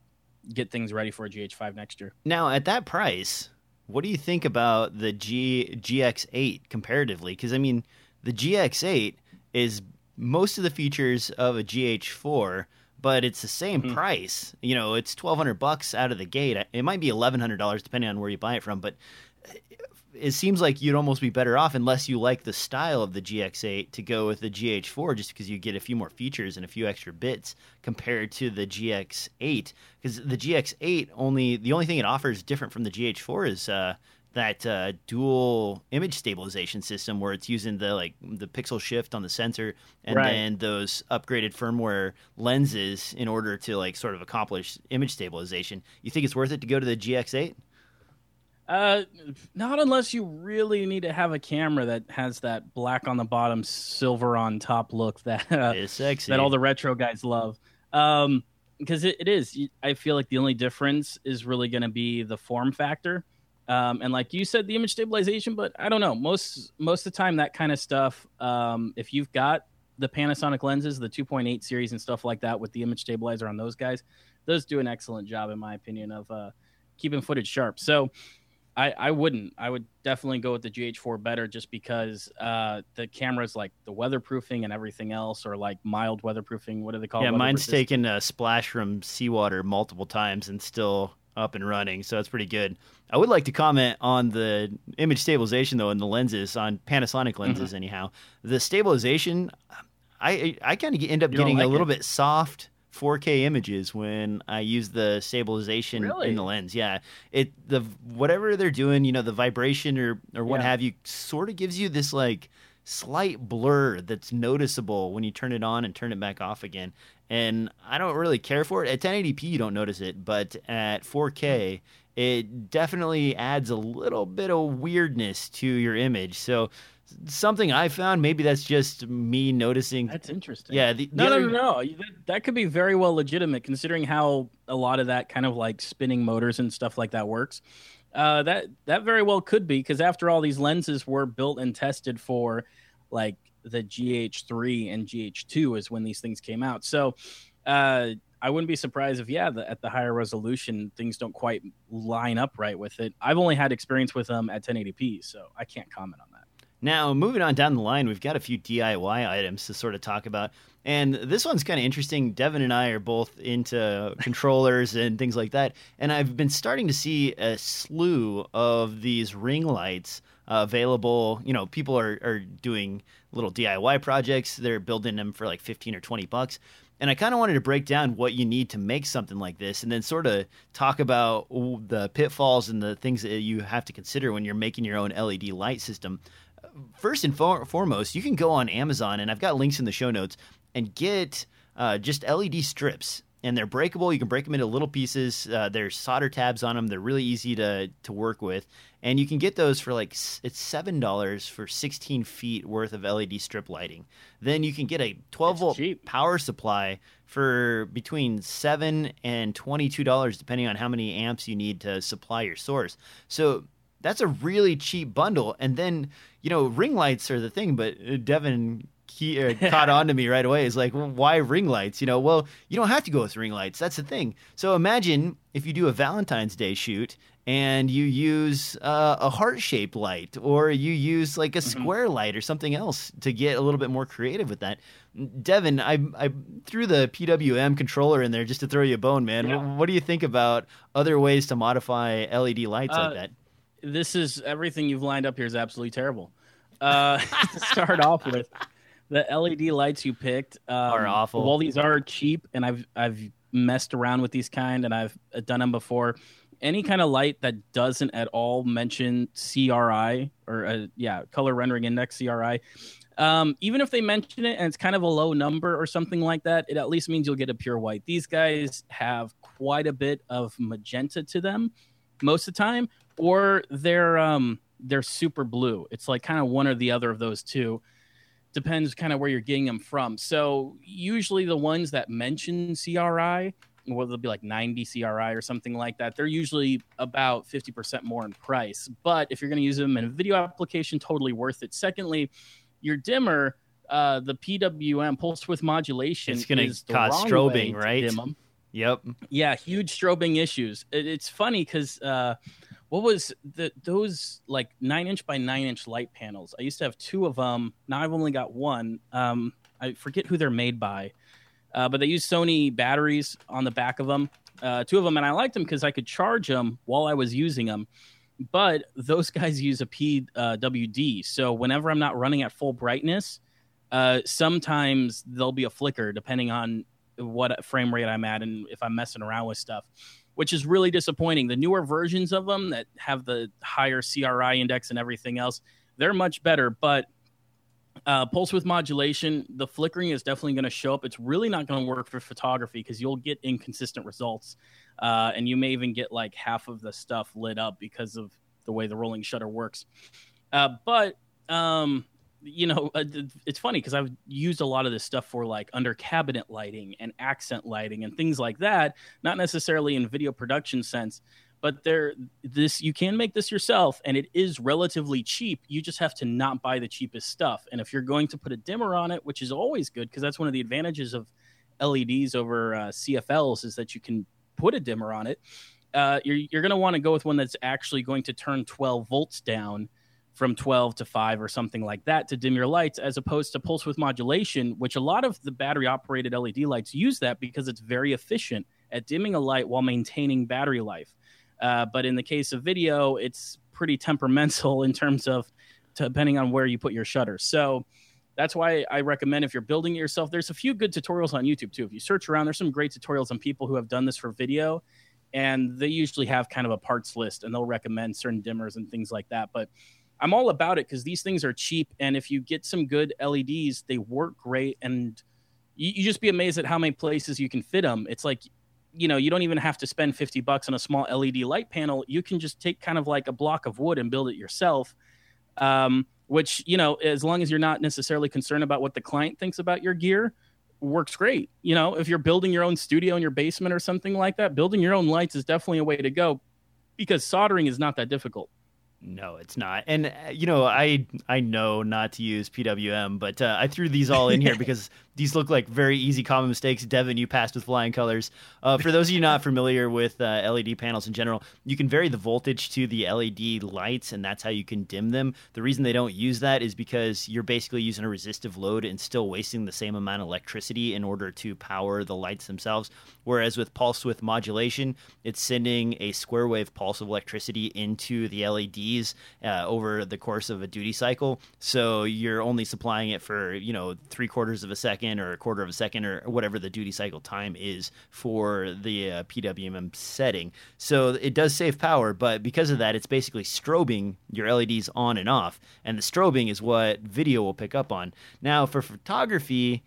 get things ready for a GH5 next year. Now, at that price, what do you think about the G GX8 comparatively? Because I mean, the GX8 is most of the features of a GH4, but it's the same mm-hmm. price. You know, it's twelve hundred bucks out of the gate. It might be eleven hundred dollars depending on where you buy it from, but it seems like you'd almost be better off unless you like the style of the GX8 to go with the GH4 just because you get a few more features and a few extra bits compared to the GX8 because the GX8 only the only thing it offers different from the GH4 is uh, that uh, dual image stabilization system where it's using the like the pixel shift on the sensor and right. then those upgraded firmware lenses in order to like sort of accomplish image stabilization. You think it's worth it to go to the GX8? Uh, not unless you really need to have a camera that has that black on the bottom, silver on top look that uh, is sexy. that all the retro guys love. Um, because it, it is. I feel like the only difference is really going to be the form factor um, and like you said, the image stabilization, but I don't know. Most most of the time, that kind of stuff. Um, if you've got the Panasonic lenses, the 2.8 series and stuff like that, with the image stabilizer on those guys, those do an excellent job, in my opinion, of uh, keeping footage sharp. So I, I wouldn't. I would definitely go with the GH4 better, just because uh, the cameras like the weatherproofing and everything else, or like mild weatherproofing. What do they call? Yeah, mine's taken a splash from seawater multiple times and still up and running, so it's pretty good. I would like to comment on the image stabilization though, and the lenses on Panasonic mm-hmm. lenses. Mm-hmm. Anyhow, the stabilization, I I kind of end up you getting like a little it? bit soft 4K images when I use the stabilization really? in the lens. Yeah, it the whatever they're doing, you know, the vibration or or what yeah. have you, sort of gives you this like slight blur that's noticeable when you turn it on and turn it back off again and I don't really care for it. At 1080p, you don't notice it, but at 4K, it definitely adds a little bit of weirdness to your image. So something I found. Maybe that's just me noticing. That's interesting. Yeah. The, the no, other, no, no, no. That, that could be very well legitimate, considering how a lot of that kind of like spinning motors and stuff like that works. Uh, that that very well could be because after all, these lenses were built and tested for like the GH3 and GH2 is when these things came out. So uh, I wouldn't be surprised if yeah, the, at the higher resolution things don't quite line up right with it. I've only had experience with them at 1080p, so I can't comment on that. Now, moving on down the line, we've got a few DIY items to sort of talk about. And this one's kind of interesting. Devin and I are both into controllers and things like that. And I've been starting to see a slew of these ring lights uh, available. You know, people are, are doing little DIY projects, they're building them for like 15 or 20 bucks. And I kind of wanted to break down what you need to make something like this and then sort of talk about the pitfalls and the things that you have to consider when you're making your own LED light system first and for- foremost, you can go on Amazon, and I've got links in the show notes, and get uh, just LED strips. And they're breakable. You can break them into little pieces. Uh, there's solder tabs on them. They're really easy to to work with, and you can get those for like it's seven dollars for 16 feet worth of LED strip lighting. Then you can get a 12 That's volt cheap. power supply for between seven and 22 dollars, depending on how many amps you need to supply your source. So that's a really cheap bundle. And then, you know, ring lights are the thing, but uh, Devin key, uh, caught on to me right away. Is like, well, why ring lights? You know, well, you don't have to go with ring lights. That's the thing. So imagine if you do a Valentine's Day shoot and you use uh, a heart shaped light or you use like a Mm-hmm. square light or something else to get a little bit more creative with that. Devin, I, I threw the PWM controller in there just to throw you a bone, man. Yeah. What, what do you think about other ways to modify LED lights Uh, like that? this is everything you've lined up here is absolutely terrible. Uh, to start off with, the LED lights you picked um, Are awful. While these are cheap, and I've I've messed around with these kind, and I've done them before. Any kind of light that doesn't at all mention CRI or uh, yeah, color rendering index CRI. Um, even if they mention it and it's kind of a low number or something like that, it at least means you'll get a pure white. These guys have quite a bit of magenta to them most of the time, or they're um they're super blue. It's like kind of one or the other of those two. Depends kind of where you're getting them from. So usually the ones that mention CRI, well, they'll be like 90 CRI or something like that. They're usually about 50% more in price. But if you're going to use them in a video application, totally worth it. Secondly, your dimmer, uh, the PWM pulse width modulation, It's is the cause strobing, to right? Yep. yeah huge strobing issues it, it's funny because uh what was the those like nine inch by nine inch light panels? I used to have two of them now i've only got one. Um i forget who they're made by uh, but they use sony batteries on the back of them uh, two of them and i liked them because i could charge them while i was using them but those guys use a pwd so whenever i'm not running at full brightness uh, sometimes there'll be a flicker depending on what frame rate I'm at and if I'm messing around with stuff, which is really disappointing. The newer versions of them that have the higher CRI index and everything else, they're much better. But uh, pulse width modulation, the flickering is definitely going to show up. It's really not going to work for photography because you'll get inconsistent results, uh, and you may even get like half of the stuff lit up because of the way the rolling shutter works. Uh, but um, you know, uh, it's funny because I've used a lot of this stuff for like under cabinet lighting and accent lighting and things like that. Not necessarily in video production sense, but there, this you can make this yourself, and it is relatively cheap. You just have to not buy the cheapest stuff. And if you're going to put a dimmer on it, which is always good because that's one of the advantages of LEDs over uh, CFLs is that you can put a dimmer on it. Uh, you're you're going to want to go with one that's actually going to turn 12 volts down from 12 to 5 or something like that to dim your lights as opposed to pulse width modulation which a lot of the battery operated led lights use that because it's very efficient at dimming a light while maintaining battery life. Uh, but in the case of video it's pretty temperamental in terms of depending on where you put your shutter. So that's why i recommend if you're building it yourself there's a few good tutorials on youtube too. If you search around there's some great tutorials on people who have done this for video and they usually have kind of a parts list and they'll recommend certain dimmers and things like that. But I'm all about it because these things are cheap, and if you get some good LEDs, they work great, and you, you just be amazed at how many places you can fit them. It's like, you know, you don't even have to spend fifty bucks on a small LED light panel. You can just take kind of like a block of wood and build it yourself. Um, which you know, as long as you're not necessarily concerned about what the client thinks about your gear, works great. You know, if you're building your own studio in your basement or something like that, building your own lights is definitely a way to go because soldering is not that difficult. No, it's not. And uh, you know, I I know not to use PWM, but uh, I threw these all in here because these look like very easy common mistakes. Devin, you passed with flying colors. Uh, for those of you not familiar with uh, LED panels in general, you can vary the voltage to the LED lights, and that's how you can dim them. The reason they don't use that is because you're basically using a resistive load and still wasting the same amount of electricity in order to power the lights themselves. Whereas with pulse width modulation, it's sending a square wave pulse of electricity into the Uh, over the course of a duty cycle. So you're only supplying it for you know three quarters of a second second or a quarter of a second or whatever the duty cycle time is for the uh, PWM setting. So it does save power, but because of that, it's basically strobing your LEDs on and off. And the strobing is what video will pick up on. Now, for photography,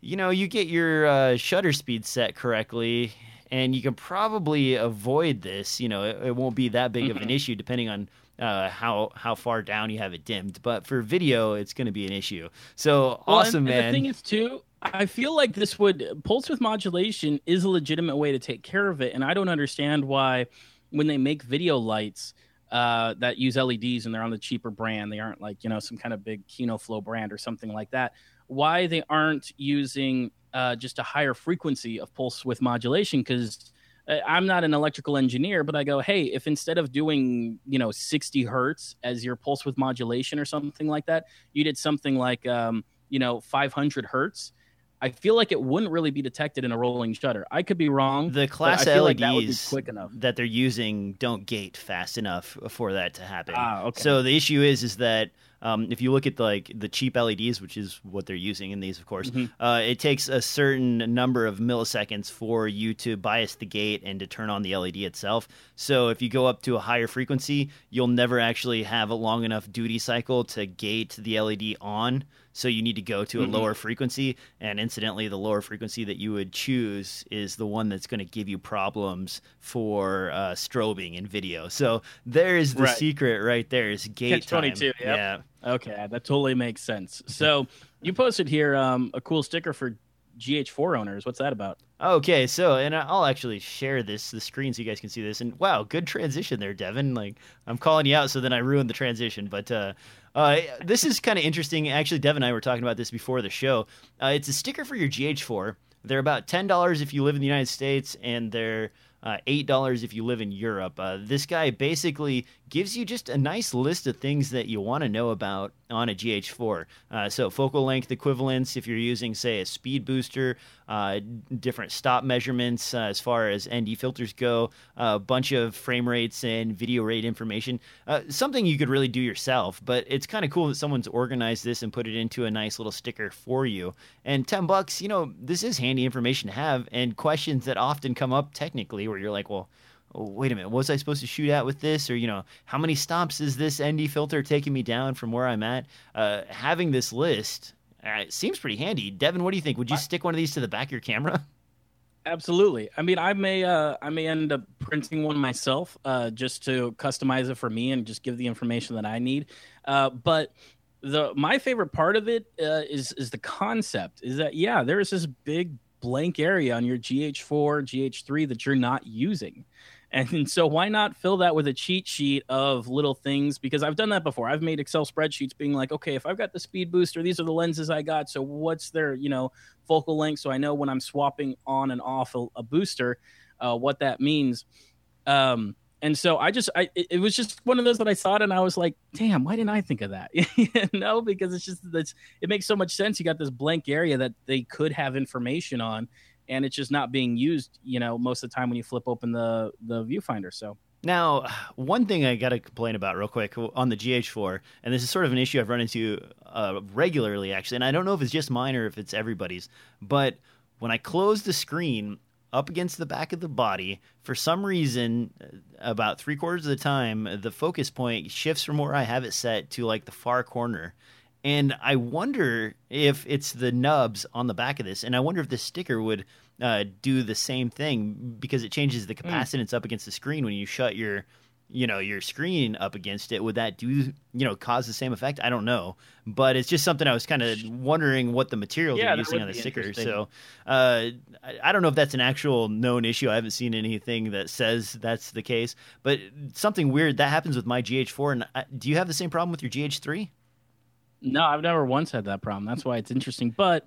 you know, you get your uh, shutter speed set correctly and you can probably avoid this. You know, it, it won't be that big of an mm-hmm. issue depending on uh, how how far down you have it dimmed. But for video, it's going to be an issue. So well, awesome, and, man. And the thing is, too, I feel like this would pulse width modulation is a legitimate way to take care of it, and I don't understand why when they make video lights. Uh, that use LEDs and they're on the cheaper brand. They aren't like you know some kind of big Kino Flow brand or something like that. Why they aren't using uh, just a higher frequency of pulse width modulation? Because I'm not an electrical engineer, but I go, hey, if instead of doing, you know, 60 hertz as your pulse width modulation or something like that, you did something like, um, you know, 500 hertz, I feel like it wouldn't really be detected in a rolling shutter. I could be wrong. The class LEDs like that, quick enough. that they're using don't gate fast enough for that to happen. Ah, okay. So the issue is is that um, if you look at the, like the cheap LEDs, which is what they're using in these, of course, mm-hmm. uh, it takes a certain number of milliseconds for you to bias the gate and to turn on the LED itself. So if you go up to a higher frequency, you'll never actually have a long enough duty cycle to gate the LED on. So you need to go to a mm-hmm. lower frequency, and incidentally, the lower frequency that you would choose is the one that's going to give you problems for uh, strobing in video. So there is the right. secret right there is gate Catch time. 22, yep. Yeah. Okay, that totally makes sense. So you posted here um, a cool sticker for GH4 owners. What's that about? Okay, so and I'll actually share this the screen so you guys can see this. And wow, good transition there, Devin. Like I'm calling you out, so then I ruined the transition. But uh, uh, this is kind of interesting. Actually, Dev and I were talking about this before the show. Uh, it's a sticker for your GH4. They're about ten dollars if you live in the United States, and they're uh, $8 if you live in Europe. Uh, this guy basically gives you just a nice list of things that you want to know about on a GH4. Uh, so, focal length equivalence, if you're using, say, a speed booster, uh, different stop measurements uh, as far as ND filters go, a bunch of frame rates and video rate information. Uh, something you could really do yourself, but it's kind of cool that someone's organized this and put it into a nice little sticker for you. And 10 bucks, you know, this is handy information to have and questions that often come up technically where you're like, well, oh, wait a minute, was I supposed to shoot at with this? Or, you know, how many stops is this ND filter taking me down from where I'm at? Uh, having this list uh, seems pretty handy. Devin, what do you think? Would you stick one of these to the back of your camera? Absolutely. I mean, I may, uh, I may end up printing one myself, uh, just to customize it for me and just give the information that I need. Uh, but the my favorite part of it uh, is is the concept. Is that yeah, there is this big blank area on your GH4, GH3 that you're not using. And so why not fill that with a cheat sheet of little things? Because I've done that before. I've made Excel spreadsheets being like, okay, if I've got the speed booster, these are the lenses I got. So what's their, you know, focal length? So I know when I'm swapping on and off a, a booster, uh, what that means. Um, and so I just, I, it, was just one of those that I saw it and I was like, damn, why didn't I think of that? you know, because it's just, that's, it makes so much sense. You got this blank area that they could have information on and it's just not being used, you know, most of the time when you flip open the, the viewfinder. So, now, one thing I got to complain about real quick on the GH4, and this is sort of an issue I've run into uh, regularly, actually, and I don't know if it's just mine or if it's everybody's, but when I close the screen, up against the back of the body. For some reason, about three quarters of the time, the focus point shifts from where I have it set to like the far corner. And I wonder if it's the nubs on the back of this. And I wonder if the sticker would uh, do the same thing because it changes the hmm. capacitance mm. up against the screen when you shut your you know your screen up against it would that do you know cause the same effect? I don't know. But it's just something i was kind of wondering what the material Yeah, they're using on the sticker. so uh, I, I don't know if that's an actual known issue. I haven't seen anything that says that's the case. But something weird that happens with my gh4 and I, do you have the same problem with your gh3 No, I've never once had that problem. That's why it's interesting. But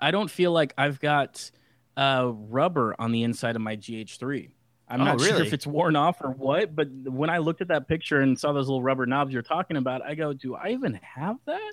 I don't feel like I've got uh, rubber on the inside of my GH3. I'm Oh, not sure if it's worn off or what, but when I looked at that picture and saw those little rubber knobs you're talking about, I go, do I even have that?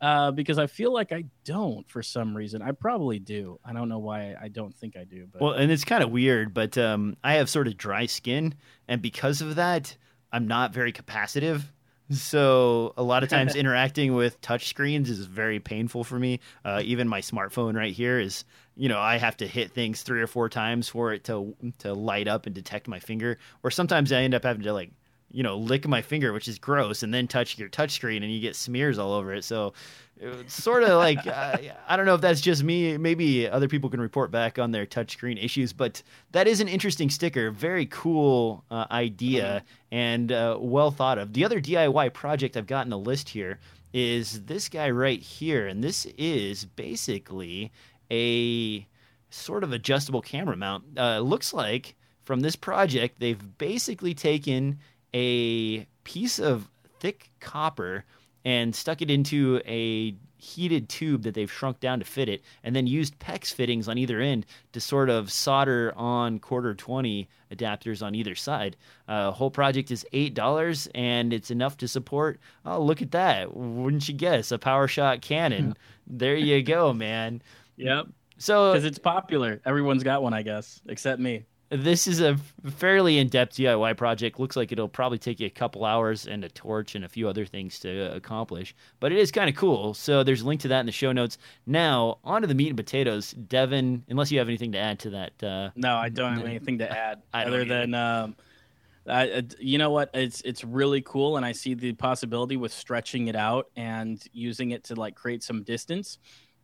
Uh, because I feel like I don't for some reason. I probably do. I don't know why I don't think I do. But Well, and it's kind of weird, but um, I have sort of dry skin, and because of that, I'm not very capacitive. So a lot of times interacting with touch screens is very painful for me. Uh, even my smartphone right here is, you know, I have to hit things three or four times for it to to light up and detect my finger. Or sometimes I end up having to like, you know, lick my finger, which is gross, and then touch your touch screen, and you get smears all over it. So it's sort of like uh, I don't know if that's just me. Maybe other people can report back on their touchscreen issues, but that is an interesting sticker. Very cool uh, idea and uh, well thought of. The other DIY project I've got in the list here is this guy right here, and this is basically a sort of adjustable camera mount. Uh, looks like from this project they've basically taken a piece of thick copper and stuck it into a heated tube that they've shrunk down to fit it, and then used PEX fittings on either end to sort of solder on quarter 20 adapters on either side. Uh, whole project is $8, and it's enough to support, oh, look at that. Wouldn't you guess? A PowerShot Canon. there you go, man. Yep, So because it's popular. Everyone's got one, I guess, except me. this is a fairly in-depth DIY project. Looks like it'll probably take you a couple hours and a torch and a few other things to accomplish. But it is kind of cool. So there's a link to that in the show notes. Now on to the meat and potatoes. Devin, unless you have anything to add to that. Uh, No, I don't have anything to add other than um, I, uh, you know what? It's it's really cool, and I see the possibility with stretching it out and using it to like create some distance.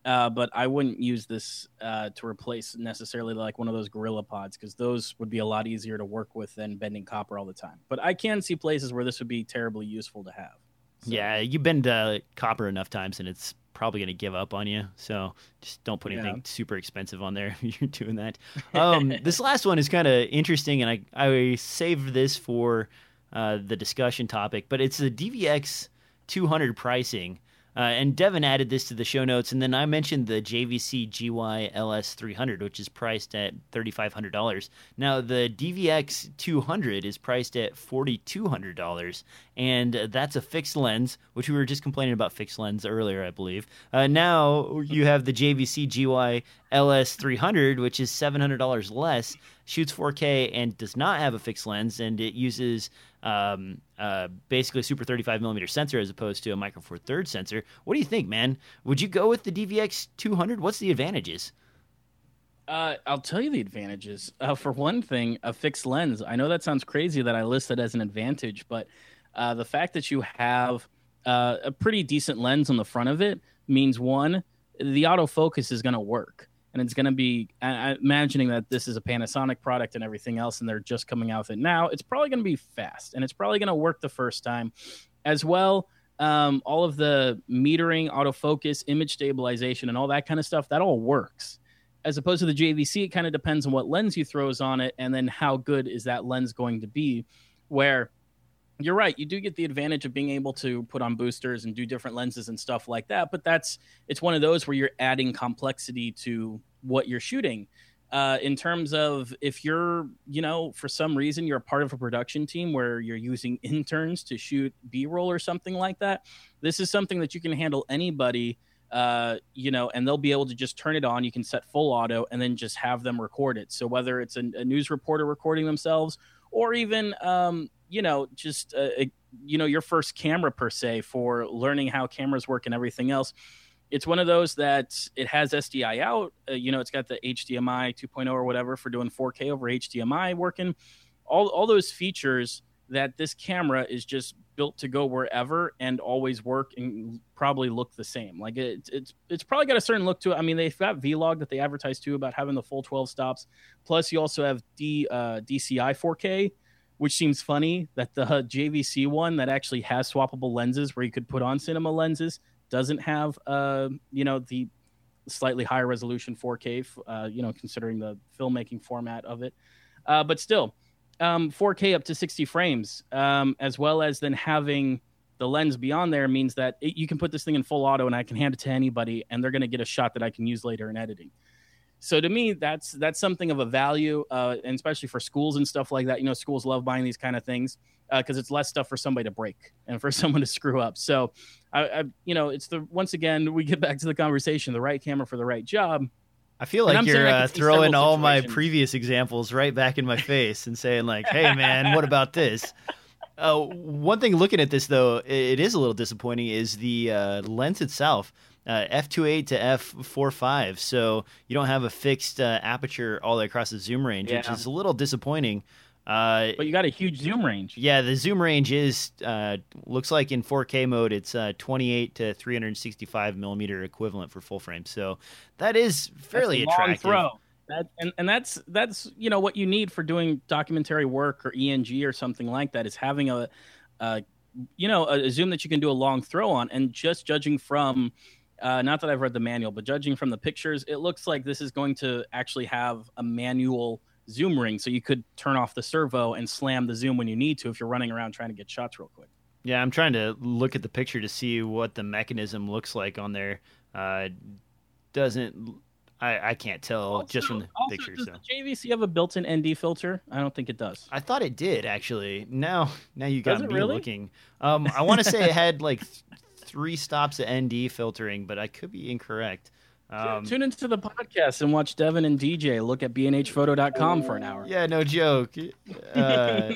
Uh, but I wouldn't use this uh, to replace necessarily like one of those Gorilla Pods because those would be a lot easier to work with than bending copper all the time. But I can see places where this would be terribly useful to have. So- Yeah, you've been copper enough times, and it's probably going to give up on you. So just don't put anything Yeah. super expensive on there. if You're doing that. Um, this last one is kind of interesting, and I I saved this for uh, the discussion topic, but it's the DVX 200 pricing. Uh, and Devin added this to the show notes, and then I mentioned the JVC GY LS 300, which is priced at $3,500. Now, the DVX 200 is priced at $4,200, and that's a fixed lens, which we were just complaining about fixed lens earlier, I believe. Uh, now you have the JVC GY LS 300, which is $700 less, shoots 4K, and does not have a fixed lens, and it uses um, uh, basically Super 35 millimeter sensor as opposed to a Micro Four Thirds sensor. What do you think, man? Would you go with the DVX 200? What's the advantages? Uh, I'll tell you the advantages. Uh, for one thing, a fixed lens. I know that sounds crazy that I list it as an advantage, but uh, the fact that you have uh, a pretty decent lens on the front of it means one, the autofocus is going to work. And it's going to be, I, I'm imagining that this is a Panasonic product and everything else, and they're just coming out with it now. It's probably going to be fast and it's probably going to work the first time. As well, um, all of the metering, autofocus, image stabilization, and all that kind of stuff, that all works as opposed to the JVC, it kind of depends on what lens you throws on it, and then how good is that lens going to be. Where you're right, you do get the advantage of being able to put on boosters and do different lenses and stuff like that. But that's it's one of those where you're adding complexity to what you're shooting. Uh, in terms of if you're, you know, for some reason you're a part of a production team where you're using interns to shoot B-roll or something like that, this is something that you can handle anybody uh, you know, and they'll be able to just turn it on. You can set full auto and then just have them record it. So whether it's a, a news reporter recording themselves, or even, um, you know, just uh, you know, your first camera per se for learning how cameras work and everything else. It's one of those that it has SDI out. Uh, you know, it's got the HDMI 2.0 or whatever for doing 4K over HDMI working. All all those features that this camera is just built to go wherever and always work and probably look the same. Like it, it's it's probably got a certain look to it. I mean, they've got Vlog that they advertise too about having the full 12 stops. Plus, you also have D uh, DCI 4K, which seems funny that the JVC one that actually has swappable lenses where you could put on cinema lenses doesn't have, uh, you know, the slightly higher resolution 4K, uh, you know, considering the filmmaking format of it. Uh, but still, um, 4K up to 60 frames, um, as well as then having the lens beyond there means that it, you can put this thing in full auto and I can hand it to anybody and they're going to get a shot that I can use later in editing so to me that's that's something of a value uh, and especially for schools and stuff like that you know schools love buying these kind of things because uh, it's less stuff for somebody to break and for someone to screw up so I, I, you know it's the once again we get back to the conversation the right camera for the right job I feel like you're uh, throwing all my previous examples right back in my face and saying like, "Hey, man, what about this?" Uh, one thing looking at this though, it is a little disappointing. Is the uh, lens itself uh, f2.8 to f4.5, so you don't have a fixed uh, aperture all the way across the zoom range, yeah. which is a little disappointing. Uh, but you got a huge zoom range. Yeah, the zoom range is uh, looks like in 4K mode it's uh, 28 to 365 millimeter equivalent for full frame. So that is fairly that's attractive. Throw. That, and, and that's that's you know what you need for doing documentary work or ENG or something like that is having a, a you know a, a zoom that you can do a long throw on and just judging from uh, not that I've read the manual, but judging from the pictures, it looks like this is going to actually have a manual zoom ring, so you could turn off the servo and slam the zoom when you need to if you're running around trying to get shots real quick. Yeah, I'm trying to look at the picture to see what the mechanism looks like on there. Uh, doesn't I, I can't tell also, just from the also, picture. Does so. the JVC have a built-in ND filter? I don't think it does. I thought it did actually. Now, now you got me really? looking. Um, I want to say it had like three stops of ND filtering, but I could be incorrect. Um, Tune into the podcast and watch Devin and DJ look at bnhphoto.com for an hour. Yeah, no joke. Uh,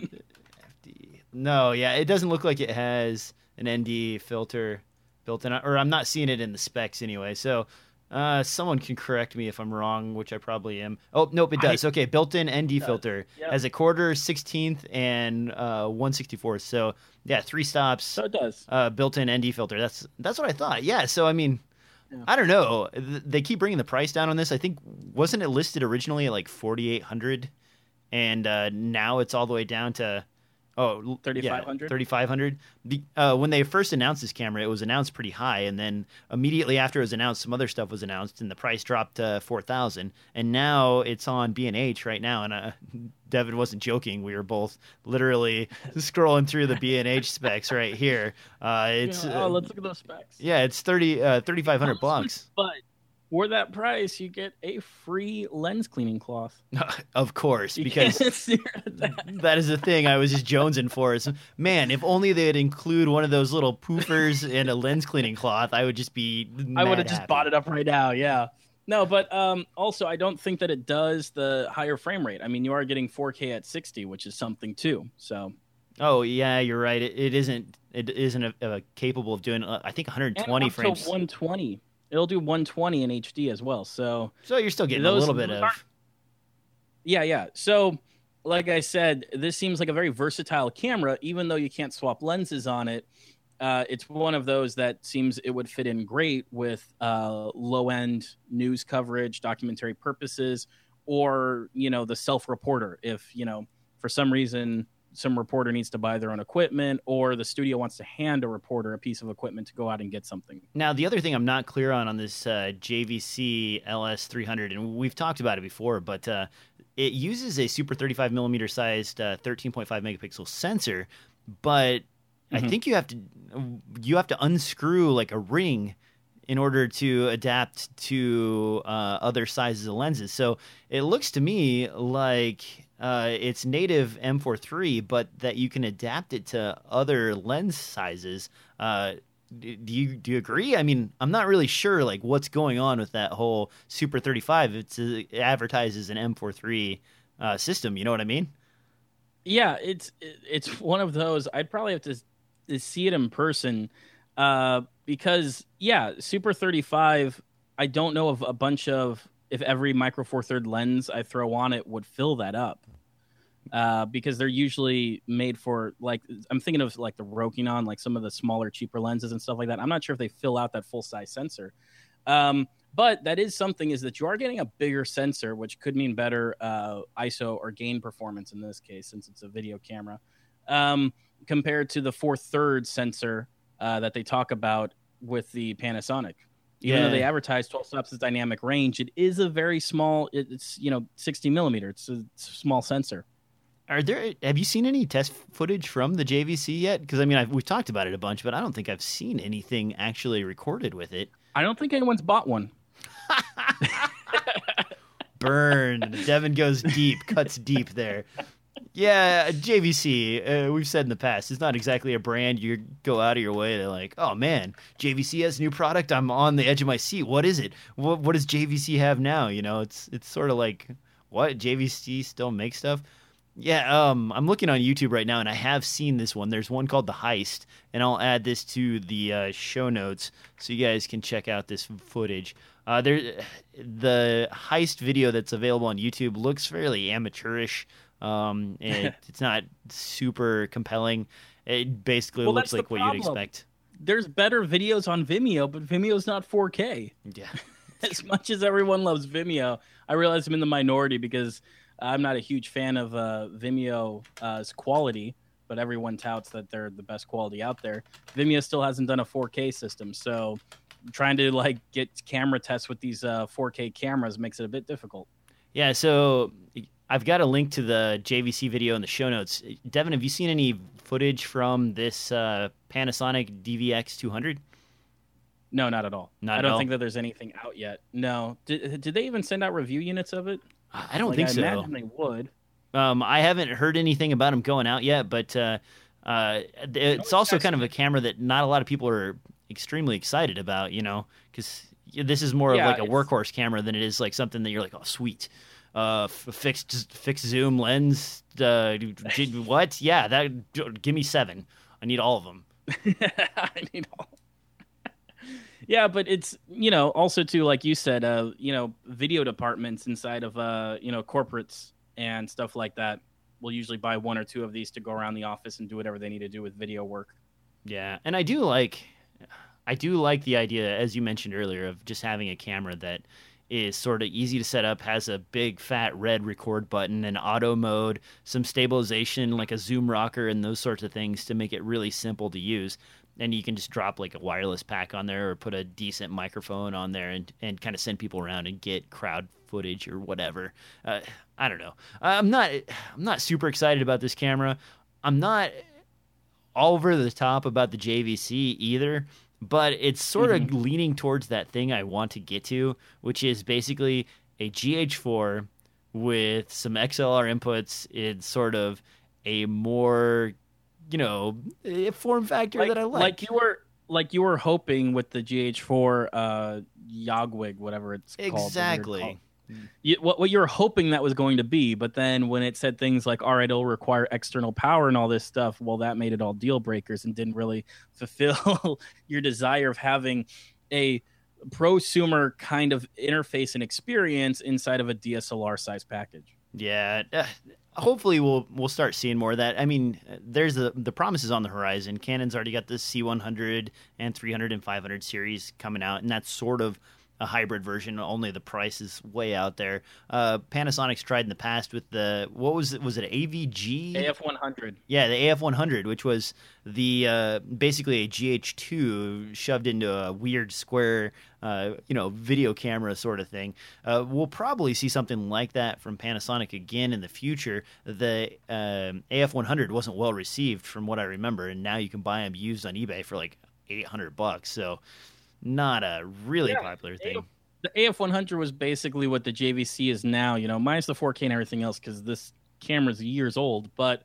no, yeah, it doesn't look like it has an ND filter built in, or I'm not seeing it in the specs anyway. So uh, someone can correct me if I'm wrong, which I probably am. Oh, nope, it does. Okay, built-in ND filter yep. as a quarter, sixteenth, and uh, one sixty fourth. So yeah, three stops. So it does. Uh, built-in ND filter. That's that's what I thought. Yeah. So I mean, yeah. I don't know. They keep bringing the price down on this. I think wasn't it listed originally at like forty eight hundred, and uh, now it's all the way down to Oh, 3500. Yeah, 3500. Uh, when they first announced this camera, it was announced pretty high, and then immediately after it was announced, some other stuff was announced, and the price dropped to 4000. And now it's on B&H right now, and uh, Devin wasn't joking. We were both literally scrolling through the B&H specs right here. Uh, it's yeah, oh, let's look at those specs. Yeah, it's 30 uh, 3500 bucks. But for that price, you get a free lens cleaning cloth. of course, because that. that is the thing I was just jonesing for. Is man, if only they'd include one of those little poofers and a lens cleaning cloth, I would just be. I would have just bought it up right now. Yeah. No, but um, also I don't think that it does the higher frame rate. I mean, you are getting 4K at 60, which is something too. So. Oh yeah, you're right. It, it isn't. It isn't a, a capable of doing. Uh, I think 120 frames. 120 it'll do 120 in HD as well. So so you're still getting a little bit of yeah, yeah. So like I said, this seems like a very versatile camera, even though you can't swap lenses on it. Uh, it's one of those that seems it would fit in great with uh, low end news coverage, documentary purposes, or you know the self reporter. If you know for some reason some reporter needs to buy their own equipment or the studio wants to hand a reporter a piece of equipment to go out and get something. Now, the other thing I'm not clear on on this uh, JVC LS300, and we've talked about it before, but uh, it uses a super 35 millimeter sized uh, 13.5 megapixel sensor, but mm-hmm. I think you have to you have to unscrew like a ring in order to adapt to uh, other sizes of lenses. So it looks to me like uh, it's native M43, but that you can adapt it to other lens sizes. Uh, do you do you agree? I mean, I'm not really sure like what's going on with that whole Super 35. It's uh, it advertises an M43 uh, system. You know what I mean? Yeah, it's it's one of those. I'd probably have to, to see it in person uh, because yeah, Super 35. I don't know of a bunch of if every micro four third lens I throw on it would fill that up. Uh, because they're usually made for like I'm thinking of like the Rokinon, like some of the smaller, cheaper lenses and stuff like that. I'm not sure if they fill out that full size sensor. Um, But that is something is that you are getting a bigger sensor, which could mean better uh, ISO or gain performance in this case, since it's a video camera, um, compared to the four third sensor uh, that they talk about with the Panasonic. Even Yeah. though they advertise 12 stops as dynamic range, it is a very small. It's you know 60 millimeter. It's a, small sensor. Are there? Have you seen any test footage from the JVC yet? Because I mean, I've, we've talked about it a bunch, but I don't think I've seen anything actually recorded with it. I don't think anyone's bought one. Burn. Devin goes deep, cuts deep there. Yeah, JVC. Uh, we've said in the past, it's not exactly a brand you go out of your way to like. Oh man, JVC has a new product. I'm on the edge of my seat. What is it? What What does JVC have now? You know, it's it's sort of like what JVC still makes stuff. Yeah, um, I'm looking on YouTube right now, and I have seen this one. There's one called The Heist, and I'll add this to the uh, show notes so you guys can check out this footage. Uh, there, the heist video that's available on YouTube looks fairly amateurish. Um, it, it's not super compelling. It basically Well, looks like what you'd expect. There's better videos on Vimeo, but Vimeo's not 4K. Yeah, as much as everyone loves Vimeo, I realize I'm in the minority because I'm not a huge fan of uh, Vimeo's quality, but everyone touts that they're the best quality out there. Vimeo still hasn't done a 4K system, so trying to like get camera tests with these uh, 4K cameras makes it a bit difficult. yeah. So I've got a link to the JVC video in the show notes. Devin, have you seen any footage from this uh, Panasonic DVX 200? No, not at all. Not I don't all? think that there's anything out yet. No. Did, did they even send out review units of it? I don't Like, think I so. imagine they would. Um, I haven't heard anything about them going out yet, but uh, uh, it's also kind of a camera that not a lot of people are extremely excited about, you know, because this is more Yeah, of like a workhorse camera than it is like something that you're like, oh, sweet, uh, fixed fixed zoom lens. Uh, what? Yeah, that. Give me seven. I need all of them. I need all. yeah, but it's you know also too like you said, uh, you know, video departments inside of uh, you know, corporates and stuff like that will usually buy one or two of these to go around the office and do whatever they need to do with video work. Yeah, and I do like, I do like the idea, as you mentioned earlier, of just having a camera that is sort of easy to set up, has a big fat red record button, an auto mode, some stabilization, like a zoom rocker, and those sorts of things to make it really simple to use. And you can just drop like a wireless pack on there, or put a decent microphone on there, and and kind of send people around and get crowd footage or whatever. Uh, I don't know. I'm not. I'm not super excited about this camera. I'm not all over the top about the JVC either, but it's sort of leaning towards that thing I want to get to, which is basically a GH4 with some XLR inputs in sort of a more, you know, eh, form factor that I like. Like you were like you were hoping with the GH4 uh Yagwig, whatever it's called. exactly. You, what, what you were hoping that was going to be, but then when it said things like, all right, it'll require external power and all this stuff, well, that made it all deal breakers and didn't really fulfill your desire of having a prosumer kind of interface and experience inside of a DSLR size package. Yeah, uh, hopefully we'll we'll start seeing more of that. I mean, there's a, the promises on the horizon. Canon's already got the C100 and 300 and 500 series coming out, and that's sort of a hybrid version. Only the price is way out there. Uh, Panasonic's tried in the past with the what was it? Was it AVG? AF100. Yeah, the AF100, which was the uh, basically a GH2 shoved into a weird square, uh, you know, video camera sort of thing. Uh, we'll probably see something like that from Panasonic again in the future. The um AF100 wasn't well received from what I remember, and now you can buy them used on eBay for like 800 bucks. So, not a really Yeah, popular thing. The AF100 was basically what the JVC is now, you know, minus the 4K and everything else, because this camera's years old. But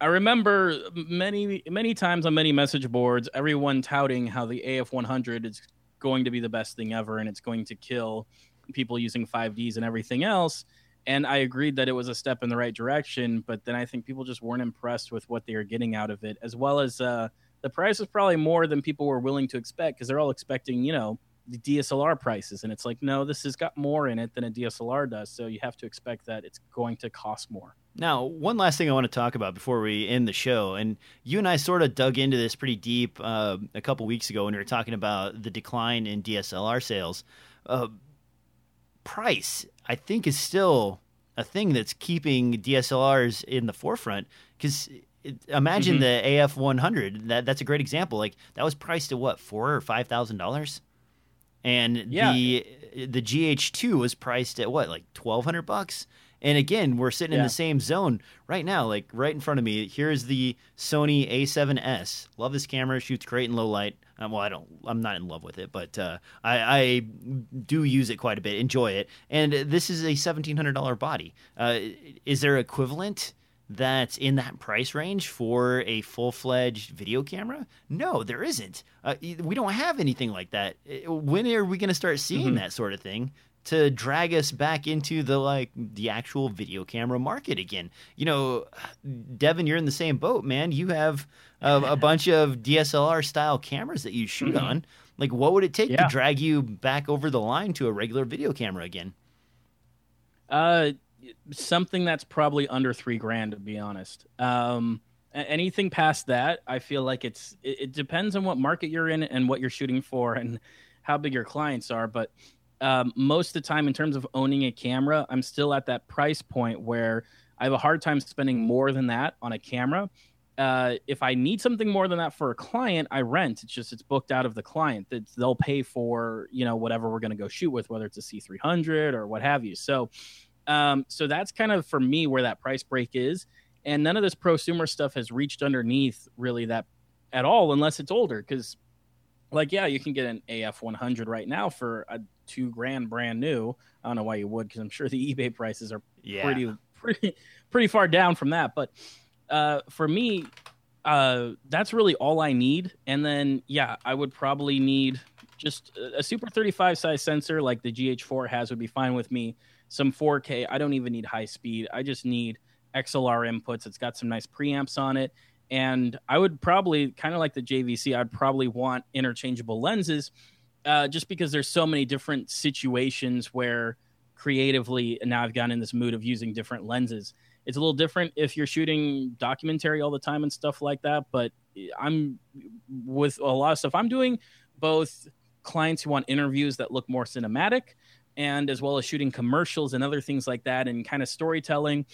I remember many, many times on many message boards, everyone touting how the AF100 is going to be the best thing ever and it's going to kill people using 5Ds and everything else. And I agreed that it was a step in the right direction, but then I think people just weren't impressed with what they were getting out of it, as well as uh, the price was probably more than people were willing to expect because they're all expecting, you know, the DSLR prices. And it's like, no, this has got more in it than a DSLR does. So you have to expect that it's going to cost more. Now, one last thing I want to talk about before we end the show, and you and I sort of dug into this pretty deep uh, a couple weeks ago when we were talking about the decline in DSLR sales. Uh, price, I think, is still a thing that's keeping DSLRs in the forefront because imagine mm-hmm. the AF 100. That that's a great example. Like that was priced at what four or five thousand dollars, and yeah. the the GH2 was priced at what like twelve hundred bucks. And again, we're sitting yeah. in the same zone right now, like right in front of me. Here's the Sony A7S. Love this camera, shoots great in low light. Um, well, I don't, I'm not in love with it, but uh, I, I, do use it quite a bit, enjoy it. And this is a $1,700 body. Uh, is there equivalent? That's in that price range for a full fledged video camera? No, there isn't. Uh, we don't have anything like that. When are we going to start seeing mm-hmm. that sort of thing? to drag us back into the like the actual video camera market again. You know, Devin, you're in the same boat, man. You have a, a bunch of DSLR style cameras that you shoot mm-hmm. on. Like, what would it take yeah. to drag you back over the line to a regular video camera again? Uh, something that's probably under three grand, to be honest. Um, anything past that, I feel like it's it, it depends on what market you're in and what you're shooting for and how big your clients are, but um, most of the time in terms of owning a camera i'm still at that price point where i have a hard time spending more than that on a camera. Uh, if i need something more than that for a client i rent. It's just it's booked out of the client. That they'll pay for you know whatever we're going to go shoot with whether it's a c300 or what have you. So um, so that's kind of for me where that price break is and none of this prosumer stuff has reached underneath really that at all unless it's older because like yeah you can get an af 100 right now for a two grand brand new. I don't know why you would, because I'm sure the eBay prices are yeah. pretty pretty pretty far down from that. But uh, for me, uh, that's really all I need. And then yeah, I would probably need just a Super 35 size sensor like the GH4 has would be fine with me. Some 4K. I don't even need high speed. I just need XLR inputs. It's got some nice preamps on it. And I would probably kind of like the JVC. I'd probably want interchangeable lenses uh, just because there's so many different situations where creatively now I've gotten in this mood of using different lenses. It's a little different if you're shooting documentary all the time and stuff like that, but I'm with a lot of stuff I'm doing both clients who want interviews that look more cinematic and as well as shooting commercials and other things like that and kind of storytelling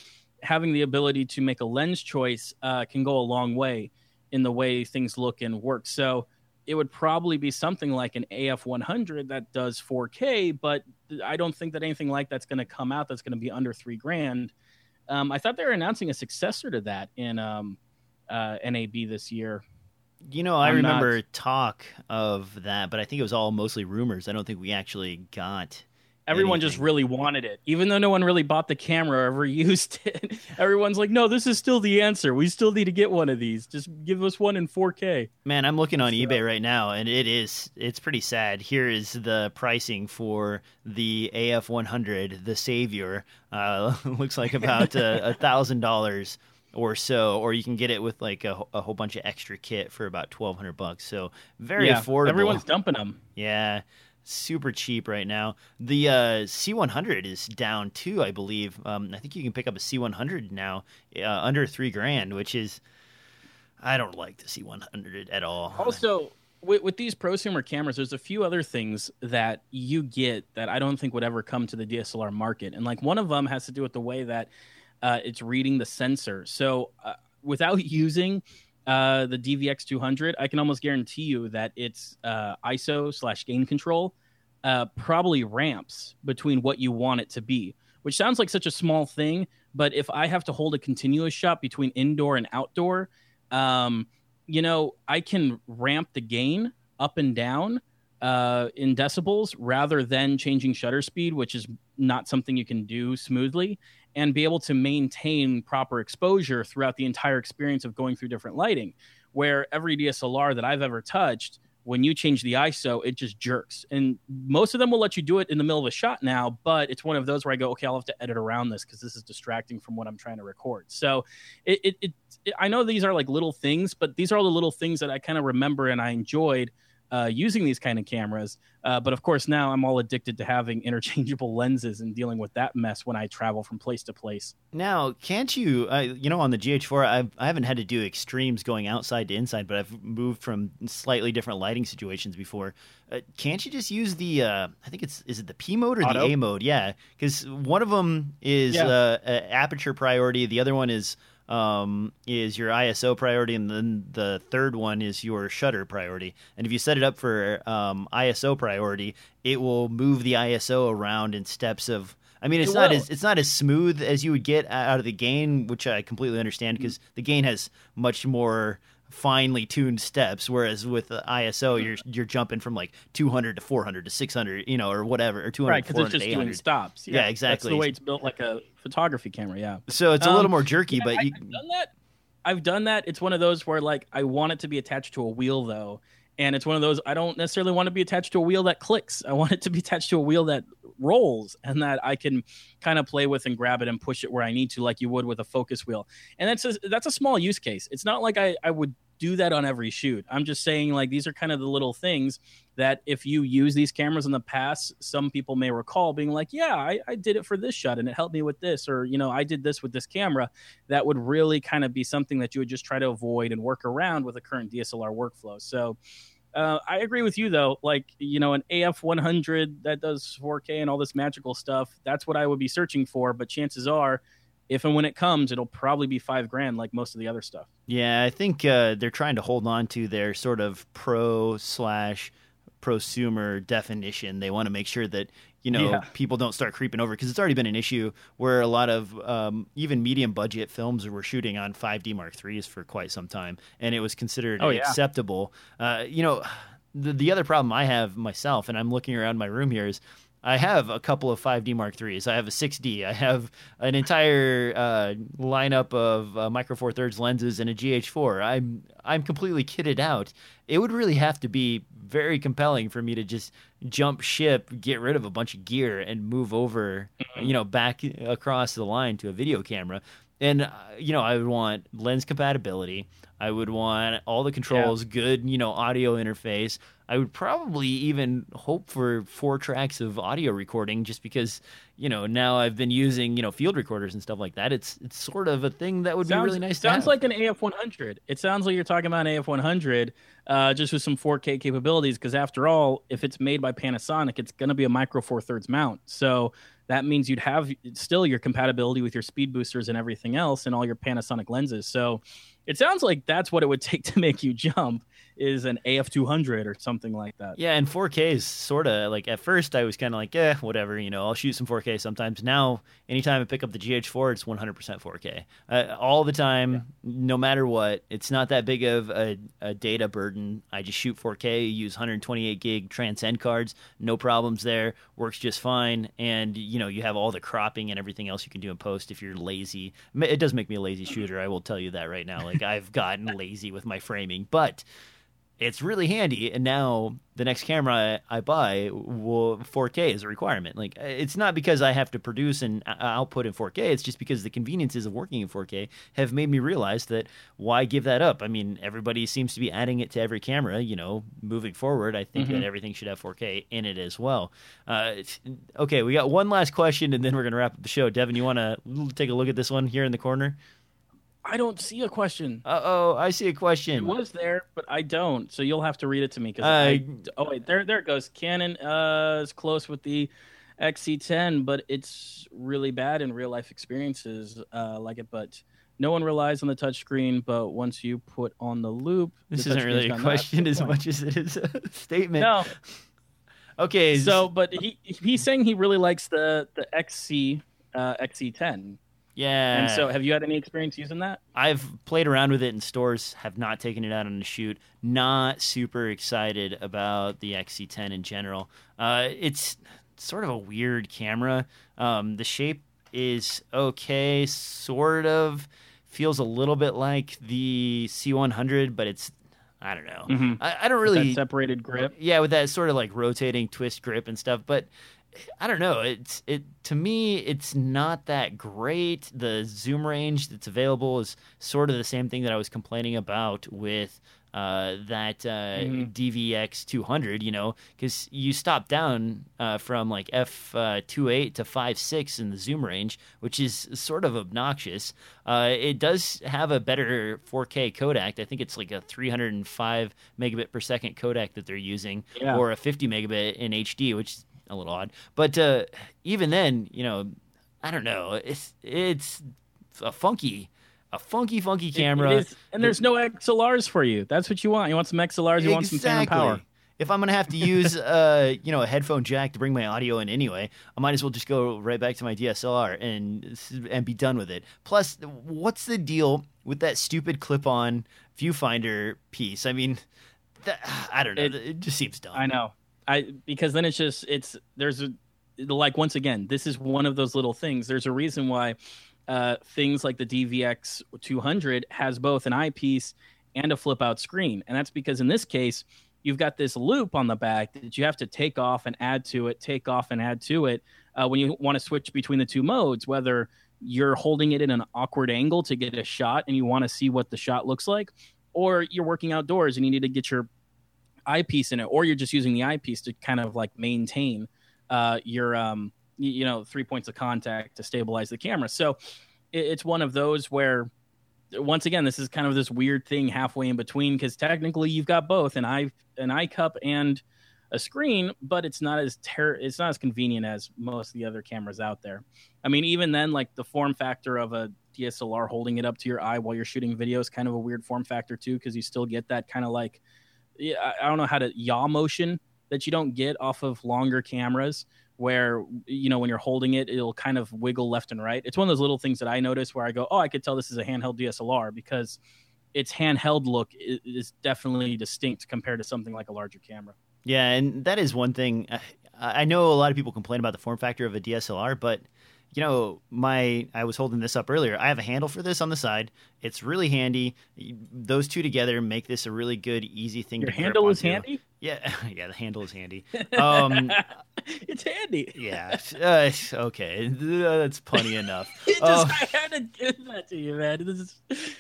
having the ability to make a lens choice uh, can go a long way in the way things look and work so it would probably be something like an AF 100 that does 4K, but I don't think that anything like that's going to come out that's going to be under three grand. Um, I thought they were announcing a successor to that in um, uh, NAB this year. You know, I I'm remember not... talk of that, but I think it was all mostly rumors. I don't think we actually got Everyone anything. just really wanted it, even though no one really bought the camera or ever used it. Everyone's like, "No, this is still the answer. We still need to get one of these. Just give us one in 4K." Man, I'm looking on so, eBay right now, and it is it's pretty sad. Here is the pricing for the AF100, the Savior. Uh, looks like about a thousand dollars or so, or you can get it with like a, a, whole bunch of extra kit for about twelve hundred bucks. So very yeah, affordable. Everyone's dumping them. Yeah super cheap right now. The uh, C100 is down too, I believe. Um, I think you can pick up a C100 now uh, under three grand, which is I don't like the C100 at all. Also, with, with these prosumer cameras, there's a few other things that you get that I don't think would ever come to the DSLR market, and like one of them has to do with the way that uh, it's reading the sensor. So uh, without using uh, the DVX 200, I can almost guarantee you that its uh, ISO slash gain control uh, probably ramps between what you want it to be, which sounds like such a small thing. But if I have to hold a continuous shot between indoor and outdoor, um, you know, I can ramp the gain up and down uh, in decibels rather than changing shutter speed, which is not something you can do smoothly and be able to maintain proper exposure throughout the entire experience of going through different lighting. Where every DSLR that I've ever touched, when you change the ISO, it just jerks. And most of them will let you do it in the middle of a shot now, but it's one of those where I go, okay, I'll have to edit around this because this is distracting from what I'm trying to record. So it, it, it, I know these are like little things, but these are all the little things that I kind of remember and I enjoyed uh, using these kind of cameras. Uh, but of course, now I'm all addicted to having interchangeable lenses and dealing with that mess when I travel from place to place. Now, can't you? Uh, you know, on the GH4, I've, I haven't had to do extremes going outside to inside, but I've moved from slightly different lighting situations before. Uh, can't you just use the? Uh, I think it's is it the P mode or Auto? the A mode? Yeah, because one of them is Yeah. uh, a- aperture priority, the other one is um, is your ISO priority, and then the third one is your shutter priority. And if you set it up for um, ISO priority, it will move the ISO around in steps of. I mean, it's It not will. as it's not as smooth as you would get out of the gain, which I completely understand because the gain has much more finely tuned steps, whereas with the ISO, you're you're jumping from like 200 to 400 to 600, you know, or whatever, or 200 Right, to because 400 it's just to doing stops. Yeah, That's exactly. the way it's built, like a photography camera. Yeah. So it's a Um, little more jerky, but you I've done that. I've done that. It's one of those where like I want it to be attached to a wheel though, and it's one of those I don't necessarily want to be attached to a wheel that clicks. I want it to be attached to a wheel that rolls and that I can kind of play with and grab it and push it where I need to, like you would with a focus wheel. And that's a, that's a small use case. It's not like I, I would do that on every shoot. I'm just saying like these are kind of the little things that if you use these cameras in the past, some people may recall being like, yeah, I, I did it for this shot and it helped me with this, or, you know, I did this with this camera. That would really kind of be something that you would just try to avoid and work around with a current DSLR workflow. So, uh, I agree with you though. Like you know, an AF 100 that does 4K and all this magical stuff. That's what I would be searching for. But chances are, if and when it comes, it'll probably be five grand, like most of the other stuff. Yeah, I think uh, they're trying to hold on to their sort of pro slash prosumer definition. They want to make sure that you know Yeah. people don't start creeping over because it's already been an issue where a lot of um, even medium budget films were shooting on 5D Mark threes for quite some time, and it was considered Oh, yeah. acceptable. Uh, you know, the the other problem I have myself, and I'm looking around my room here is. I have a couple of 5D Mark IIIs. I have a 6D. I have an entire uh, lineup of uh, Micro Four Thirds lenses and a GH4. I'm I'm completely kitted out. It would really have to be very compelling for me to just jump ship, get rid of a bunch of gear, and move over, you know, back across the line to a video camera. And uh, you know, I would want lens compatibility. I would want all the controls, good, you know, audio interface. I would probably even hope for four tracks of audio recording, just because you know now I've been using you know field recorders and stuff like that. It's it's sort of a thing that would sounds, be really nice. to Sounds like an AF 100. It sounds like you're talking about an AF 100, uh, just with some 4K capabilities. Because after all, if it's made by Panasonic, it's going to be a Micro Four Thirds mount. So that means you'd have still your compatibility with your speed boosters and everything else, and all your Panasonic lenses. So it sounds like that's what it would take to make you jump is an AF 200 or something like that. Yeah, and 4K is sort of like at first I was kind of like, eh, whatever, you know, I'll shoot some 4K sometimes. Now, anytime I pick up the GH4, it's 100% 4K uh, all the time, no matter what. It's not that big of a, a data burden. I just shoot 4K, use 128 gig Transcend cards, no problems there, works just fine. And you know, you have all the cropping and everything else you can do in post if you're lazy. It does make me a lazy shooter. I will tell you that right now. Like I've gotten lazy with my framing, but it's really handy and now the next camera i buy will 4k is a requirement. Like it's not because i have to produce and o- output in 4k it's just because the conveniences of working in 4k have made me realize that why give that up? I mean everybody seems to be adding it to every camera you know moving forward i think that everything should have 4k in it as well. Uh, okay we got one last question and then we're going to wrap up the show. Devin you want to take a look at this one here in the corner I don't see a question. uh-oh i see a question. It was there, but I don't. So you'll have to read it to me because Uh, I. Oh wait, there, there it goes. Canon uh, is close with the XC10, but it's really bad in real life experiences uh, like it. But no one relies on the touchscreen. But once you put on the loupe, this the isn't really a gone nuts. question as Fine. much as it is a statement No. okay So, but he he's saying he really likes the the XC uh, XC10. Yeah. And so, have you had any experience using that? I've played around with it in stores, have not taken it out on a shoot. Not super excited about the XC10 in general. Uh, it's sort of a weird camera. Um, the shape is okay, sort of. Feels a little bit like the C100, but it's, I don't know. Mhm. I, I don't With really. that separated grip. Yeah, with that sort of like rotating twist grip and stuff. But I don't know. It's it to me. It's not that great. The zoom range that's available is sort of the same thing that I was complaining about with uh, that uh, Mhm. DVX 200, you know, because you stop down uh, from like f uh, 28 to 5.6 in the zoom range, which is sort of obnoxious. Uh, it does have a better 4K codec. I think it's like a 305 megabit per second codec that they're using, Yeah. or a 50 megabit in HD, which a little odd. But uh, even then, you know, I don't know. It's it's a funky, a funky, funky camera. it and there's no XLRs for you. That's what you want. You want some XLRs. You want some phantom power. If I'm gonna have to use, uh, you know, a headphone jack to bring my audio in anyway, I might as well just go right back to my DSLR and and be done with it. Plus, what's the deal with that stupid clip-on viewfinder piece? I mean, that, I don't know. It, It- just seems dumb. I know. I because then it's just it's there's a like once again this is one of those little things. There's a reason why uh, things like the DVX 200 has both an eyepiece and a flip out screen, and that's because in this case you've got this loupe on the back that you have to take off and add to it, take off and add to it uh, when you want to switch between the two modes, whether you're holding it in an awkward angle to get a shot and you want to see what the shot looks like, or you're working outdoors and you need to get your eyepiece in it, or you're just using the eyepiece to kind of like maintain uh, your um, you know three points of contact to stabilize the camera. So it, it's one of those where once again this is kind of this weird thing halfway in between because technically you've got both an eye an eye cup and a screen, but it's not as ter- it's not as convenient as most of the other cameras out there. I mean, even then, like the form factor of a DSLR holding it up to your eye while you're shooting video is kind of a weird form factor too, because you still get that kind of like I- don't know how to yaw motion that you don't get off of longer cameras where you know when you're holding it it'll kind of wiggle left and right it's one of those little things that i notice where i go oh i could tell this is a handheld dslr because its handheld look is definitely distinct compared to something like a larger camera Yeah, and that is one thing. I I know a lot of people complain about the form factor of a DSLR, but you know, my I was holding this up earlier. I have a handle for this on the side. It's really handy. Those two together make this a really good, easy thing your to handle is handy Yeah, yeah, the handle is handy. Um, it's handy yeah, uh, okay, that's punny enough. It Oh. I had to give that to you, man. This is,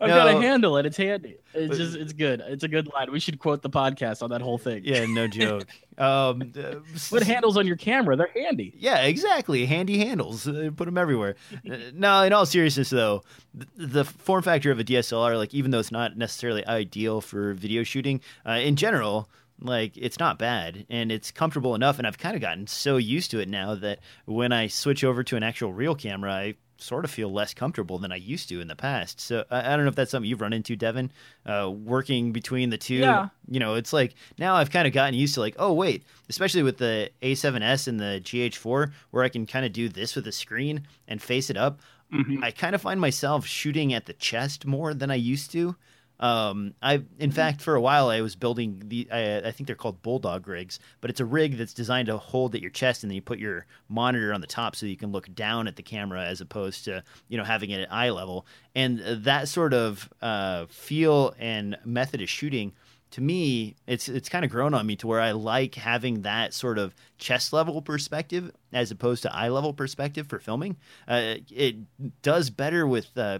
I've got a handle and it's handy. It's just, it's good. It's a good line. We should quote the podcast on that whole thing. Yeah, no joke. Um, uh, Put handles on your camera. They're handy. Yeah, exactly. Handy handles. Uh, put them everywhere. Uh, no, in all seriousness, though, th- the form factor of a DSLR, like even though it's not necessarily ideal for video shooting, uh, in general, like it's not bad and it's comfortable enough. And I've kind of gotten so used to it now that when I switch over to an actual real camera, I sort of feel less comfortable than I used to in the past. So I, I don't know if that's something you've run into, Devin, uh, working between the two. Yeah. You know, it's like now I've kind of gotten used to like, oh wait, especially with the A7S and the GH4, where I can kind of do this with the screen and face it up. Mhm. I kind of find myself shooting at the chest more than I used to. Um, I, in fact, for a while I was building the. I, I think they're called bulldog rigs, but it's a rig that's designed to hold at your chest, and then you put your monitor on the top so you can look down at the camera as opposed to you know having it at eye level. And that sort of uh, feel and method of shooting to me, it's it's kind of grown on me to where I like having that sort of chest level perspective as opposed to eye level perspective for filming. Uh, it does better with uh,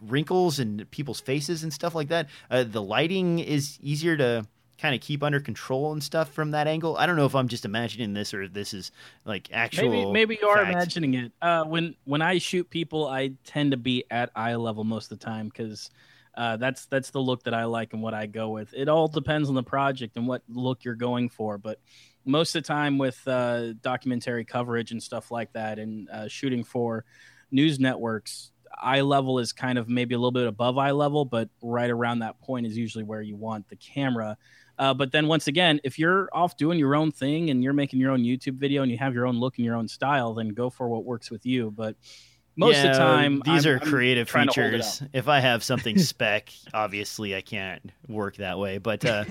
wrinkles and people's faces and stuff like that. Uh, the lighting is easier to kind of keep under control and stuff from that angle. I don't know if I'm just imagining this or if this is like actual. Maybe maybe you are imagining it. Uh, when when I shoot people, I tend to be at eye level most of the time because uh, that's that's the look that I like and what I go with. It all depends on the project and what look you're going for, but most of the time with uh, documentary coverage and stuff like that, and uh, shooting for news networks, eye level is kind of maybe a little bit above eye level, but right around that point is usually where you want the camera. Uh, but then once again, if you're off doing your own thing and you're making your own YouTube video and you have your own look and your own style, then go for what works with you. But most of the time, these I'm- are I'm creative trying to hold it features. If I have something spec, obviously I can't work that way. But uh,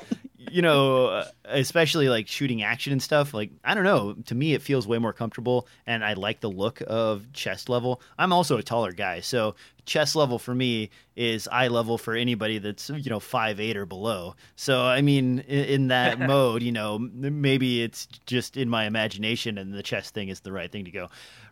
you know, uh, especially like shooting action and stuff. Like I don't know. To me, it feels way more comfortable, and I like the look of chest level. I'm also a taller guy, so chest level for me is eye level for anybody that's you know five eight or below. So I mean, in, in that mode, you know, maybe it's just in my imagination, and the chest thing is the right thing to go.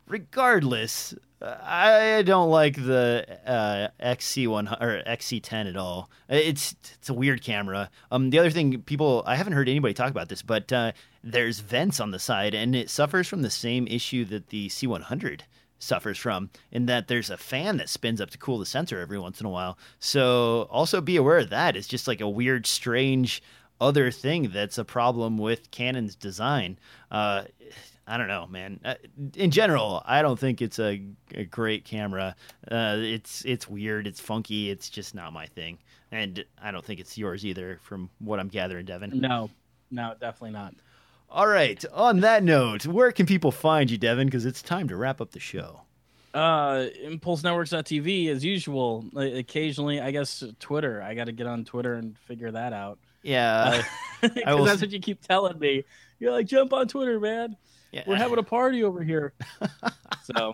Regardless, I don't like the uh, XC1 or XC10 at all. It's it's a weird camera. Um, the other thing, people, I haven't heard anybody talk about this, but uh, there's vents on the side, and it suffers from the same issue that the C100 suffers from in that there's a fan that spins up to cool the sensor every once in a while. So also be aware of that. It's just like a weird, strange other thing that's a problem with Canon's design. Uh, I don't know, man. Uh, in general, I don't think it's a, a great camera. Uh, it's it's weird. It's funky. It's just not my thing, and I don't think it's yours either, from what I'm gathering, Devin. No, no, definitely not. All right. On that note, where can people find you, Devin? Because it's time to wrap up the show. Uh, ImpulseNetworks.tv as usual. Occasionally, I guess Twitter. I got to get on Twitter and figure that out. Yeah, because will... that's what you keep telling me. You're like, jump on Twitter, man. Yeah. We're having a party over here. so,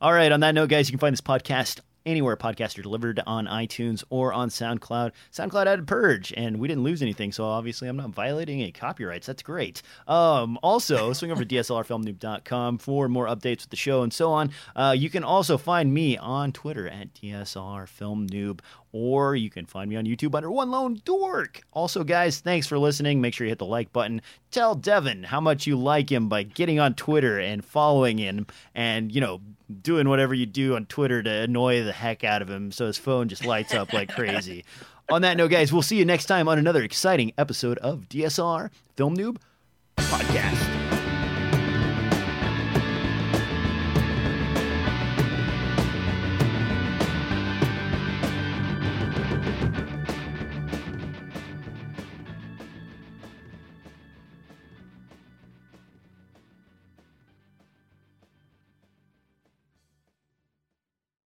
all right. On that note, guys, you can find this podcast anywhere podcasts are delivered on iTunes or on SoundCloud. SoundCloud added Purge, and we didn't lose anything, so obviously I'm not violating any copyrights. That's great. Um, also, swing over to DSLRFilmNoob.com for more updates with the show and so on. Uh, you can also find me on Twitter at DSLRFilmNoob or you can find me on YouTube under One Lone Dork. Also, guys, thanks for listening. Make sure you hit the like button. Tell Devin how much you like him by getting on Twitter and following him and, you know, doing whatever you do on Twitter to annoy the heck out of him so his phone just lights up like crazy. on that note, guys, we'll see you next time on another exciting episode of DSLR Film Noob Podcast.